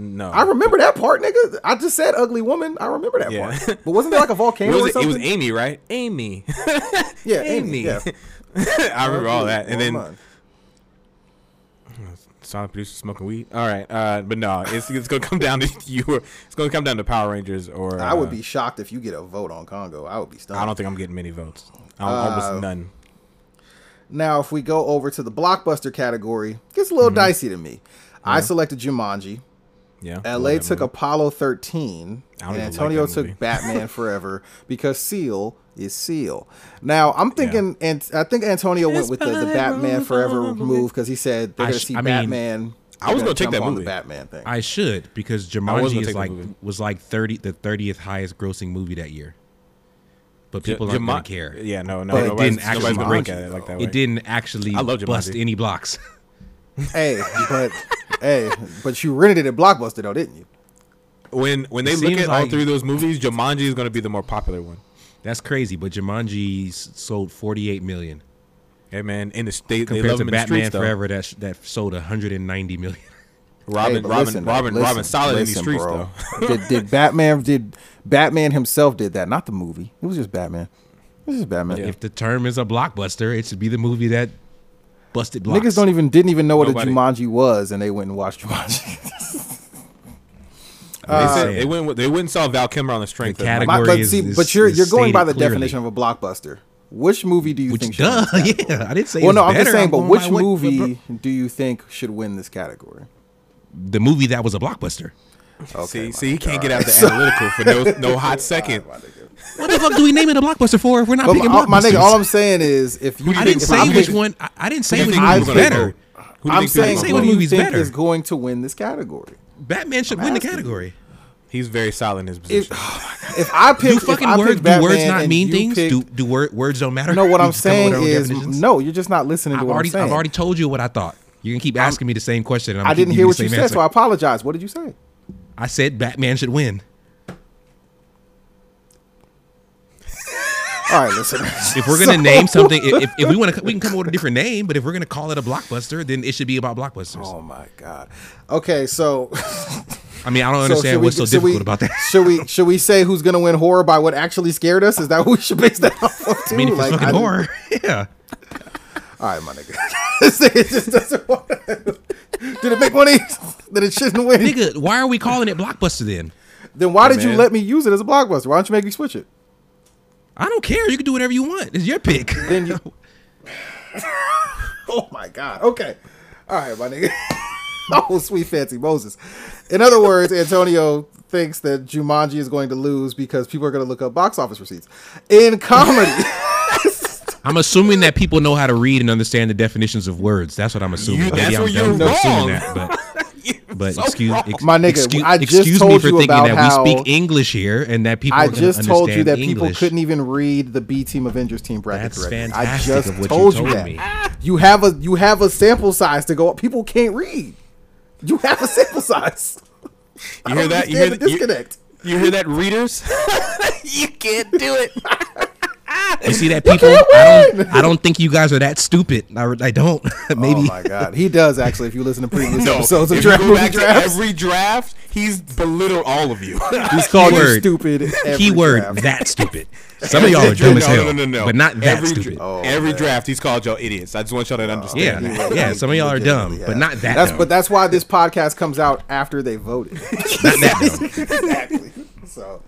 Speaker 5: No,
Speaker 1: I remember that part, nigga. I just said ugly woman. I remember that
Speaker 5: Yeah.
Speaker 1: part. But wasn't there like a volcano
Speaker 5: What
Speaker 1: or
Speaker 5: was it? it was Amy, right? Amy.
Speaker 1: yeah, Amy.
Speaker 5: Amy.
Speaker 1: Yeah.
Speaker 5: I remember all that. And then silent producer smoking weed. All right, uh, but no, it's it's gonna come down to you. Or, it's gonna come down to Power Rangers or.
Speaker 1: I would
Speaker 5: uh,
Speaker 1: be shocked if you get a vote on Congo. I would be stunned.
Speaker 5: I don't think I'm getting many votes. Al-
Speaker 1: Uh,
Speaker 5: Almost none.
Speaker 1: Now, if we go over to the blockbuster category, it gets a little dicey to me. I selected Jumanji.
Speaker 5: Yeah.
Speaker 1: LA took
Speaker 5: movie.
Speaker 1: Apollo 13,
Speaker 5: I
Speaker 1: and
Speaker 5: like
Speaker 1: Antonio
Speaker 5: that
Speaker 1: took. Batman Forever because Seal is Seal. Now, I'm thinking, and I think Antonio went with the, the Batman Forever move because he said they're going to
Speaker 2: sh-
Speaker 1: see
Speaker 2: I mean,
Speaker 1: Batman.
Speaker 5: I was gonna take that
Speaker 1: on
Speaker 5: movie.
Speaker 1: The Batman thing.
Speaker 2: I should because Jumanji
Speaker 5: take
Speaker 2: is like was like thirty the thirtieth highest grossing movie that year. But
Speaker 5: Ju-
Speaker 2: people aren't
Speaker 5: Juma-
Speaker 2: gonna care.
Speaker 5: Yeah, no, no,
Speaker 1: But it
Speaker 2: didn't actually
Speaker 5: nobody's gonna look
Speaker 1: Jumanji,
Speaker 5: at it like that. way.
Speaker 2: It didn't actually
Speaker 5: I love
Speaker 2: bust any blocks.
Speaker 1: hey, but hey, but you rented it at Blockbuster though, didn't you?
Speaker 5: When when they look
Speaker 2: seems
Speaker 5: at all three of those movies, Jumanji is going to be the more popular one.
Speaker 2: That's crazy. But Jumanji sold forty eight million
Speaker 5: Hey man, in the state they love
Speaker 2: to
Speaker 5: in the
Speaker 2: Batman
Speaker 5: streets though.
Speaker 2: Forever that sh- that sold hundred and ninety million.
Speaker 5: Robin,
Speaker 1: Hey,
Speaker 5: Robin,
Speaker 1: listen,
Speaker 5: Robin,
Speaker 1: listen,
Speaker 5: Robin, solid in these streets
Speaker 1: bro.
Speaker 5: though.
Speaker 1: did, did Batman did Batman himself did that? Not the movie. It was just Batman. It was just Batman.
Speaker 2: If the term is a blockbuster, it should be the movie that busted blocks.
Speaker 1: Niggas don't even didn't even know what
Speaker 5: Nobody.
Speaker 1: a Jumanji was, and they went and watched Jumanji.
Speaker 5: They um, said
Speaker 2: saying.
Speaker 5: they went with- they went and saw Val Kilmer on the strength
Speaker 2: The
Speaker 5: of Mike-
Speaker 2: category-
Speaker 1: but
Speaker 2: is-
Speaker 1: see,
Speaker 2: is-
Speaker 1: but you're
Speaker 2: is
Speaker 1: you're going by the
Speaker 2: clearly.
Speaker 1: definition of a blockbuster. Which movie do you think?
Speaker 2: Which
Speaker 1: should win
Speaker 2: duh, yeah. I didn't say.
Speaker 1: Well, no, I'm just
Speaker 2: better.
Speaker 1: saying. But which
Speaker 2: by what-
Speaker 1: movie do you think should win this category?
Speaker 2: The movie that was a blockbuster.
Speaker 1: Okay,
Speaker 5: see, see, he can't get out
Speaker 1: right.
Speaker 5: the analytical for no no hot second.
Speaker 1: My.
Speaker 2: What the fuck do we name it a blockbuster for if we're not
Speaker 1: But
Speaker 2: picking
Speaker 1: my, uh,
Speaker 2: my
Speaker 1: nigga, all I'm saying is if you
Speaker 2: I didn't say
Speaker 1: I'm
Speaker 2: which
Speaker 1: picking-
Speaker 2: one. I, I didn't say which
Speaker 5: you
Speaker 2: one was better.
Speaker 5: Who do you
Speaker 1: I'm
Speaker 5: think
Speaker 1: saying
Speaker 2: say what
Speaker 1: who
Speaker 5: vote?
Speaker 1: do you
Speaker 2: movie's
Speaker 1: think
Speaker 2: better.
Speaker 1: is going to win this category?
Speaker 2: Batman should
Speaker 1: I'm
Speaker 2: win the
Speaker 1: asking you.
Speaker 2: category.
Speaker 5: He's very solid in his
Speaker 1: If,
Speaker 5: position.
Speaker 1: if I pick,
Speaker 2: Do
Speaker 1: if
Speaker 2: fucking
Speaker 1: I pick
Speaker 2: words do
Speaker 1: Batman
Speaker 2: words not mean things?
Speaker 1: pick-
Speaker 2: do do word, words don't matter?
Speaker 1: no, what I'm
Speaker 2: just come up
Speaker 1: saying
Speaker 2: with your own
Speaker 1: is no. You're just not listening to
Speaker 2: I've
Speaker 1: what
Speaker 2: already
Speaker 1: I'm saying.
Speaker 2: I've already told you what I thought. You're gonna keep asking me the same question. And I'm
Speaker 1: I didn't hear what you said,
Speaker 2: answer.
Speaker 1: so I apologize. What did you say?
Speaker 2: I said Batman should win.
Speaker 1: All right, listen.
Speaker 2: If we're gonna name something, if, if we want to, we can come up with a different name. But if we're gonna call it a blockbuster, then it should be about blockbusters.
Speaker 1: Oh my god. Okay, so
Speaker 2: I mean, I don't
Speaker 1: So
Speaker 2: understand
Speaker 1: we-
Speaker 2: what's so
Speaker 1: should we-
Speaker 2: difficult about that.
Speaker 1: Should we should we say who's gonna win horror by what actually scared us? Is that what we should base that off of too?
Speaker 2: I mean, if it's
Speaker 1: Like,
Speaker 2: fucking
Speaker 1: I-
Speaker 2: horror, yeah.
Speaker 1: All right, my nigga. this nigga just doesn't want. Did it make money? Then it shouldn't win.
Speaker 2: Nigga, why are we calling it blockbuster then?
Speaker 1: Then why did you let me use it as a blockbuster? Why don't you make me switch it?
Speaker 2: I don't care. You can do whatever you want. It's your pick.
Speaker 1: Then you. oh my god. Okay. All right, my nigga. oh, sweet fancy Moses. In other words, Antonio thinks that Jumanji is going to lose because people are going to look up box office receipts. In comedy,
Speaker 2: I'm assuming that people know how to read and understand the definitions of words. That's what I'm assuming.
Speaker 5: You-
Speaker 2: Maybe
Speaker 5: that's
Speaker 2: I'm
Speaker 5: where you're
Speaker 2: for assuming
Speaker 5: wrong.
Speaker 2: that, but but
Speaker 5: so
Speaker 2: excuse, ex-
Speaker 1: My nigga,
Speaker 2: excuse,
Speaker 1: I just
Speaker 2: excuse
Speaker 1: told
Speaker 2: me for
Speaker 1: you
Speaker 2: thinking
Speaker 1: about
Speaker 2: that we speak English here and that people.
Speaker 1: I
Speaker 2: are
Speaker 1: just told you that
Speaker 2: understand
Speaker 1: people couldn't even read the B Team Avengers team bracket
Speaker 2: That's
Speaker 1: correctly.
Speaker 2: fantastic
Speaker 1: I just
Speaker 2: of what you
Speaker 1: told you, that.
Speaker 2: me.
Speaker 1: You have a you have a sample size to go. People can't read. You have a sample size.
Speaker 5: You hear that? You hear
Speaker 1: the
Speaker 5: that? You-
Speaker 1: disconnect.
Speaker 5: You hear that, readers? you can't do it.
Speaker 2: You see that people? I don't. I don't think you guys are that stupid. I, I don't. Maybe.
Speaker 1: Oh my god, he does actually. If you listen to previous
Speaker 5: No,
Speaker 1: episodes of Draft Movie
Speaker 5: back
Speaker 1: Drafts,
Speaker 5: every draft, he's belittled all of you.
Speaker 1: he's called you
Speaker 2: Keyword.
Speaker 1: stupid. every
Speaker 2: Keyword
Speaker 1: draft.
Speaker 2: that stupid. Some of y'all are dumb as hell,
Speaker 5: no, no, no,
Speaker 2: but not that
Speaker 5: every,
Speaker 2: stupid.
Speaker 1: Oh,
Speaker 5: every
Speaker 1: man.
Speaker 5: draft, he's called y'all idiots. I just want y'all to understand.
Speaker 2: yeah, yeah. Some of y'all are dumb,
Speaker 1: Yeah.
Speaker 2: but not that
Speaker 1: That's
Speaker 2: dumb.
Speaker 1: but that's why this podcast comes out after they voted.
Speaker 2: not that dumb.
Speaker 1: exactly. So,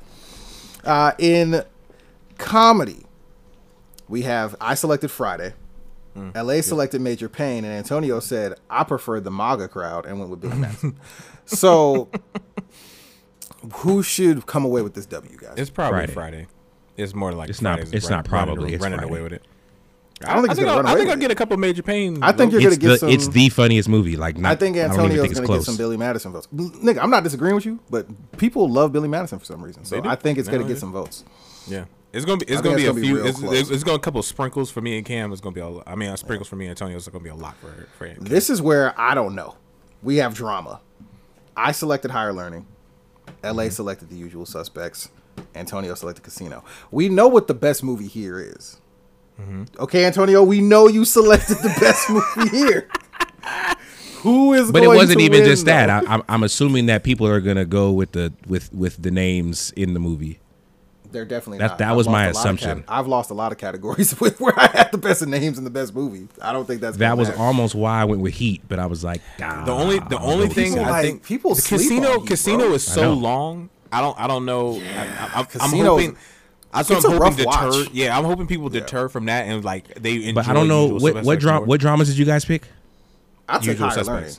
Speaker 1: uh, in comedy, we have I selected Friday.
Speaker 2: Hmm.
Speaker 1: LA selected Major Payne, and Antonio said I preferred the MAGA crowd and went with Billy Madison. so, who should come away with this W, guys?
Speaker 5: It's probably
Speaker 2: Friday.
Speaker 5: Friday. It's more like
Speaker 2: It's not- it's
Speaker 5: run-
Speaker 2: not probably,
Speaker 5: running,
Speaker 2: it's
Speaker 5: running
Speaker 2: Friday.
Speaker 5: away with it.
Speaker 1: I don't think it's
Speaker 5: think I'll, I think I'll
Speaker 1: it.
Speaker 5: get a couple Major Payne.
Speaker 1: I think you're
Speaker 2: It's
Speaker 1: gonna get
Speaker 2: the
Speaker 1: some.
Speaker 2: it's the funniest movie. Like not,
Speaker 1: I think
Speaker 2: don't
Speaker 1: Antonio's
Speaker 2: think
Speaker 1: gonna get some Billy Madison votes. Nigga, I'm not disagreeing with you, but people love Billy Madison for some reason. So I think it's gonna get some votes.
Speaker 5: Yeah. It's gonna be. It's
Speaker 1: I
Speaker 5: gonna be a
Speaker 1: it's gonna be
Speaker 5: few. It's, it's, it's gonna a couple sprinkles for me and Cam. It's gonna be. A, I mean, sprinkles for me and Antonio. It's gonna be a lot for for Cam.
Speaker 1: This is where I don't know. We have drama. I selected higher learning. LA selected the usual suspects. Antonio selected casino. We know what the best movie here is.
Speaker 5: Mm-hmm.
Speaker 1: Okay, Antonio, we know you selected the best movie here. Who is
Speaker 2: But it wasn't even
Speaker 1: win,
Speaker 2: just that.
Speaker 1: though?
Speaker 2: I, I'm, I'm assuming that people are gonna go with the with with the names in the movie.
Speaker 1: They're definitely
Speaker 2: That-
Speaker 1: not.
Speaker 2: that
Speaker 1: I've
Speaker 2: was my
Speaker 1: lost a lot of
Speaker 2: assumption.
Speaker 1: cat- I've lost a lot of categories with where I had the best of names in the best movie. I don't think that's
Speaker 2: That was
Speaker 1: matter.
Speaker 2: almost why I went with Heat, but I was like, nah,
Speaker 5: The only the only thing
Speaker 1: People
Speaker 5: I
Speaker 1: like-
Speaker 5: think
Speaker 1: people
Speaker 5: the
Speaker 1: sleep
Speaker 5: casino
Speaker 1: on Heat,
Speaker 5: casino
Speaker 1: bro.
Speaker 5: is so
Speaker 2: know.
Speaker 5: long. I don't I don't know. I, I, I'm
Speaker 1: Casino's-
Speaker 5: hoping. That's what
Speaker 1: it's
Speaker 5: I'm
Speaker 1: a
Speaker 5: hoping
Speaker 1: rough
Speaker 5: deter.
Speaker 1: watch.
Speaker 5: Yeah, I'm hoping people deter from that and like they enjoy.
Speaker 2: But I don't know what what
Speaker 5: suspects
Speaker 2: dra- what dramas did you guys pick?
Speaker 1: I took
Speaker 5: Usual
Speaker 1: higher learning.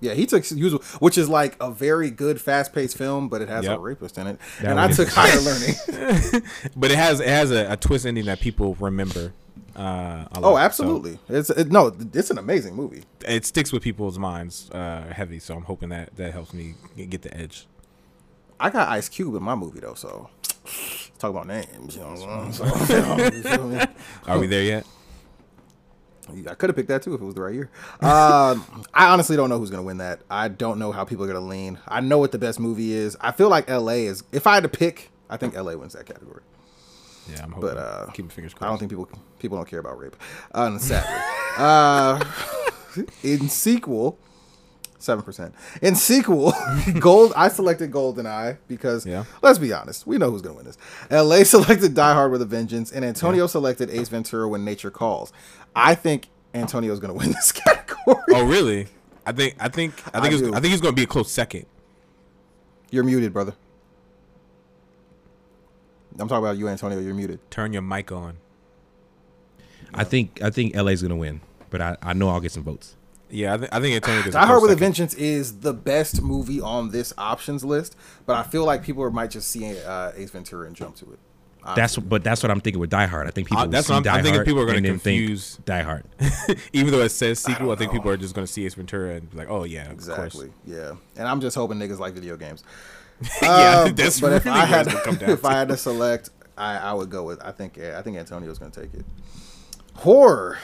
Speaker 1: Yeah, he took usual, which is like a very good, fast-paced film, but it has
Speaker 5: Yep.
Speaker 1: a rapist in it.
Speaker 2: That
Speaker 1: and I took higher learning.
Speaker 5: But it has it has a, a twist ending that people remember. Uh, a lot.
Speaker 1: oh,
Speaker 5: So
Speaker 1: absolutely. It's it, no, it's an amazing movie.
Speaker 5: it sticks with people's minds uh, heavy. So I'm hoping that that helps me get the edge.
Speaker 1: I got Ice Cube in my movie though, so talk about names. You know what I'm saying? So, you know, you feel me?
Speaker 5: Are we there yet?
Speaker 1: I could have picked that too if it was the right year. Uh, I honestly don't know who's gonna win that. I don't know how people are gonna lean. I know what the best movie is. I feel like L.A. is. If I had to pick, I think L.A. wins that category.
Speaker 5: Yeah, I'm hoping.
Speaker 1: But uh,
Speaker 5: keep my fingers crossed.
Speaker 1: I don't think people people don't care about rape. Uh, sadly, uh, in sequel, seven percent. In sequel, gold. I selected Goldeneye because
Speaker 5: Yeah.
Speaker 1: let's be honest, we know who's gonna win this. L.A. selected Die Hard with a Vengeance, and Antonio selected Ace Ventura: When Nature Calls. I think Antonio's gonna win this category.
Speaker 5: Oh, really? I think I think I
Speaker 1: I
Speaker 5: think it's,
Speaker 1: do.
Speaker 5: I think he's going to be a close second.
Speaker 1: You're muted, brother. I'm talking about you, Antonio. You're muted.
Speaker 5: Turn your mic on.
Speaker 2: I think I think LA's gonna win, but I, I know I'll get some votes.
Speaker 5: Yeah, I, th- I think Antonio gets a
Speaker 1: Die Hard
Speaker 5: close
Speaker 1: with a. Vengeance is the best movie on this options list, but I feel like people might just see uh, Ace Ventura and jump to it.
Speaker 2: That's but that's what I'm thinking with Die Hard. I think people
Speaker 5: Uh, that's
Speaker 2: see
Speaker 5: what I'm-
Speaker 2: Die
Speaker 5: I'm thinking
Speaker 2: Hard
Speaker 5: people are gonna
Speaker 2: and think
Speaker 5: confuse-
Speaker 2: Die Hard.
Speaker 5: Even though it says sequel, I, think people are just going to see Ace Ventura and be like, "Oh yeah, of course."
Speaker 1: Exactly. Yeah, and I'm just hoping niggas like video games.
Speaker 5: yeah,
Speaker 1: Um,
Speaker 5: that's
Speaker 1: but if I had
Speaker 5: gonna come down
Speaker 1: if I had to select, I, I would go with I think I think Antonio's gonna take it. Horror,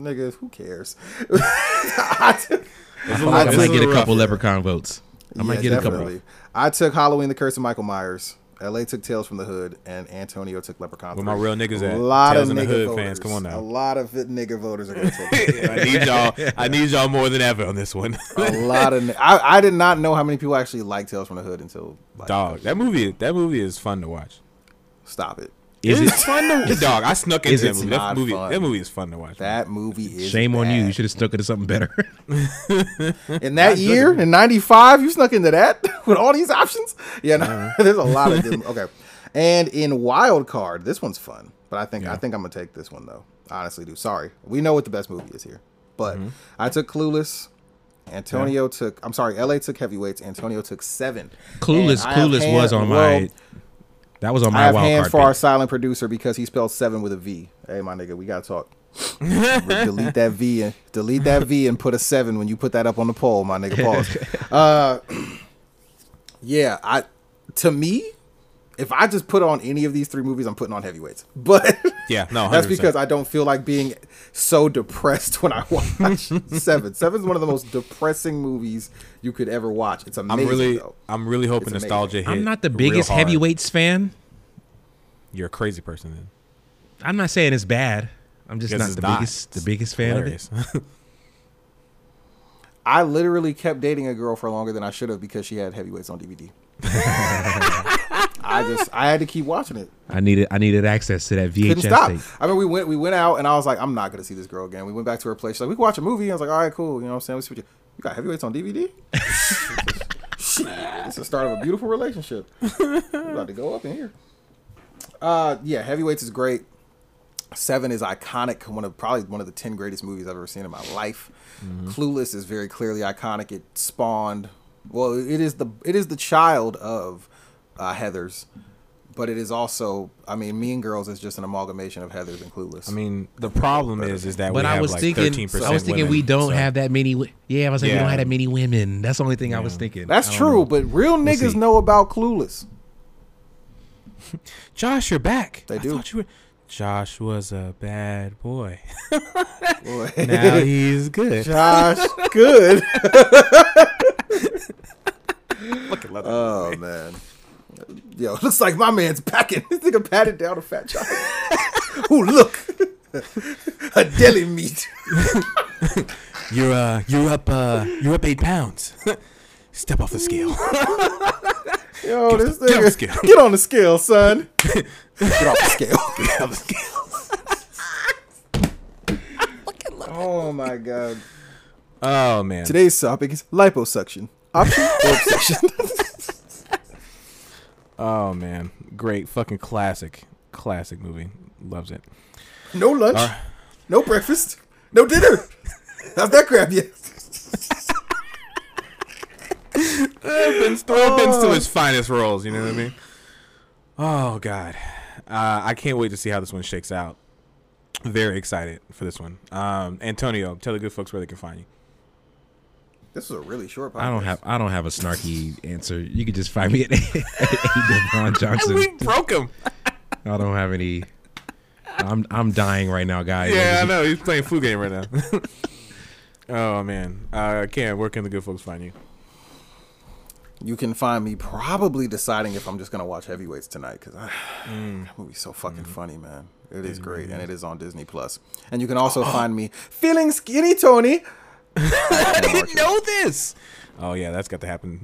Speaker 1: nigga, who cares? I took-
Speaker 5: It's a
Speaker 2: I might get a couple. Leprechaun votes. I might
Speaker 1: Yeah,
Speaker 2: get a couple.
Speaker 1: I took Halloween: The Curse of Michael Myers. LA took Tales from the Hood, and Antonio took Leprechaun.
Speaker 5: Where my real niggas at?
Speaker 1: A lot
Speaker 5: Tales
Speaker 1: of
Speaker 5: in
Speaker 1: nigga
Speaker 5: Hood
Speaker 1: voters.
Speaker 5: fans, come on now.
Speaker 1: A lot of it nigga voters are gonna take. it.
Speaker 5: I need y'all. I need y'all more than ever on this one.
Speaker 1: a lot of. I, I did not know how many people actually like Tales from the Hood until like,
Speaker 5: Dog, that movie. That movie is fun to watch.
Speaker 1: Stop it.
Speaker 2: Is it?
Speaker 5: It's fun to watch. dog? I snuck into that movie. That movie.
Speaker 1: fun?
Speaker 5: That movie is fun to watch.
Speaker 1: That movie is.
Speaker 2: Shame on you. You should have stuck into something better.
Speaker 1: In that year, in '95, you snuck into that with all these options. Yeah, no,
Speaker 5: Uh-huh.
Speaker 1: there's a lot of good. Okay, and in Wild Card, this one's fun, but I think I think I'm gonna take this one though. I honestly, do. Sorry, we know what the best movie is here, but
Speaker 5: Mm-hmm.
Speaker 1: I took Clueless. Antonio took. I'm sorry, LA took Heavyweights. Antonio took Seven.
Speaker 2: Clueless.
Speaker 1: And I have
Speaker 2: Clueless was on
Speaker 1: well,
Speaker 2: my. That was on my.
Speaker 1: I have
Speaker 2: wild
Speaker 1: hands for our silent producer because he spelled seven with a V. Hey, my nigga, we gotta talk. delete that V and delete that V and put a seven when you put that up on the poll, my nigga. Pause. uh, yeah, I to me, if I just put on any of these three movies, I'm putting on heavyweights. But
Speaker 5: Yeah, no,
Speaker 1: that's
Speaker 5: 100%.
Speaker 1: because I don't feel like being so depressed when I watch Seven. Seven's one of the most depressing movies you could ever watch. It's amazing.
Speaker 5: I'm really,
Speaker 1: though.
Speaker 5: I'm really hoping
Speaker 1: It's amazing.
Speaker 5: nostalgia hit.
Speaker 2: I'm not the biggest heavyweights fan.
Speaker 5: You're a crazy person then.
Speaker 2: I'm not saying it's bad. I'm just not the
Speaker 5: not.
Speaker 2: biggest the biggest fan of it.
Speaker 1: I literally kept dating a girl for longer than I should have because she had heavyweights on DVD. I just I had to keep watching it.
Speaker 2: I needed I needed access to that
Speaker 1: Couldn't
Speaker 2: VHS
Speaker 1: stop.
Speaker 2: tape.
Speaker 1: I mean, we went we went out and I was like, I'm not gonna see this girl again. We went back to her place. She's like, we can watch a movie. I was like, all right, cool. You know what I'm saying? We switch. You got heavyweights on DVD? It's the start of a beautiful relationship. We're about to go up in here. Uh, yeah, heavyweights is great. Seven is iconic. One of probably one of the ten greatest movies I've ever seen in my life. Clueless is very clearly iconic. It spawned. Well, it is the it is the child of uh, Heathers, but it is also. I mean, Mean Girls is just an amalgamation of Heathers and Clueless.
Speaker 5: I mean, the problem is, is that
Speaker 2: But
Speaker 5: we
Speaker 2: I
Speaker 5: have
Speaker 2: was
Speaker 5: like
Speaker 2: thinking,
Speaker 5: 13%
Speaker 2: I was thinking we
Speaker 5: women,
Speaker 2: don't
Speaker 5: so-
Speaker 2: have that many. wi- Yeah, I was like, we
Speaker 5: Yeah.
Speaker 2: don't have that many women. That's the only thing I was thinking.
Speaker 1: that's
Speaker 2: I don't
Speaker 1: true,
Speaker 2: know.
Speaker 1: but real niggas
Speaker 2: see.
Speaker 1: know about Clueless.
Speaker 5: Josh, you're back.
Speaker 1: They
Speaker 5: I
Speaker 1: do.
Speaker 5: thought you were. Josh was a bad boy.
Speaker 1: Boy.
Speaker 5: Now he's good.
Speaker 1: Josh, good. oh man, yo, looks like my man's packing. This nigga patted down a fat child. Ooh, look, a deli meat.
Speaker 5: You're uh, you're up uh, you're up eight pounds. Step off the scale.
Speaker 1: Yo, this
Speaker 5: get off the
Speaker 1: nigga,
Speaker 5: scale.
Speaker 1: get on the scale, son. Get off the scale.
Speaker 5: Get off the scale.
Speaker 1: Oh my god.
Speaker 5: Oh man.
Speaker 1: Today's topic is liposuction. Option or obsession?
Speaker 5: Oh man. Great fucking classic, classic movie. Loves it.
Speaker 1: no lunch,
Speaker 5: right.
Speaker 1: no breakfast, no dinner. How's that grab you?
Speaker 5: Vince, throw Vince to his finest roles. You know what I mean? Oh god, uh, I can't wait to see how this one shakes out. Very excited for this one. Um, Antonio, tell the good folks where they can find you.
Speaker 1: This was a really short podcast.
Speaker 2: I don't have I don't have a snarky answer. You could just find me at, at Devon Johnson.
Speaker 5: we broke him.
Speaker 2: I don't have any. I'm I'm dying right now, guys.
Speaker 5: Yeah, I know. He's playing food game right now. oh man, uh, Cam, where can the good folks find you?
Speaker 1: You can find me probably deciding if I'm just gonna watch Heavyweights tonight because
Speaker 5: Mm.
Speaker 1: that movie's so fucking
Speaker 5: Mm-hmm.
Speaker 1: funny, man. It is great, and it is on Disney Plus. And you can also find me feeling skinny, Tony.
Speaker 5: I didn't know this. Oh yeah, that's got to happen.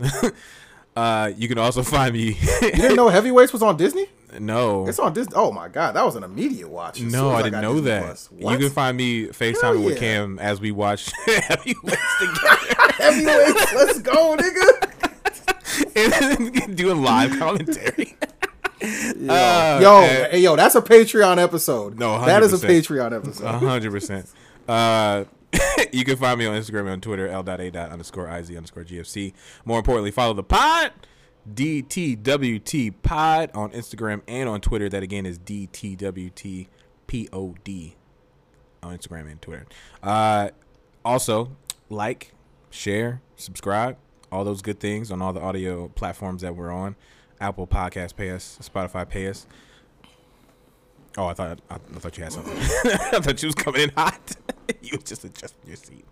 Speaker 5: uh, you can also find me.
Speaker 1: You didn't know Heavyweights was on Disney?
Speaker 5: no,
Speaker 1: It's on Disney. Oh my god, that was an immediate watch.
Speaker 5: no, I didn't know
Speaker 1: Disney
Speaker 5: that. You can find me FaceTiming with. Cam as we watch heavyweights together.
Speaker 1: Heavyweights. Let's go, nigga.
Speaker 5: and doing live commentary.
Speaker 1: Yo,
Speaker 5: Uh,
Speaker 1: yo,
Speaker 5: eh,
Speaker 1: hey, yo, that's a Patreon episode.
Speaker 5: No,
Speaker 1: that is a Patreon episode.
Speaker 5: A hundred percent. Uh, you can find me on Instagram and on Twitter, l.a. underscore iz underscore gfc. More importantly, follow the pod, DTWT pod on Instagram and on Twitter. That again is DTWT pod on Instagram and Twitter. Uh, also, like, share, subscribe, all those good things on all the audio platforms that we're on. Apple Podcast pay us, Spotify pay us. Oh, I thought I, I thought you had something. I thought you was coming in hot. you just adjust your seat.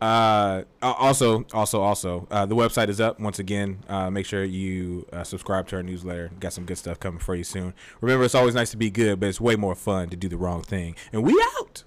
Speaker 5: Uh, also, also, also, uh, the website is up once again. Uh, make sure you uh, subscribe to our newsletter. Got some good stuff coming for you soon. Remember, it's always nice to be good, but it's way more fun to do the wrong thing. And we out.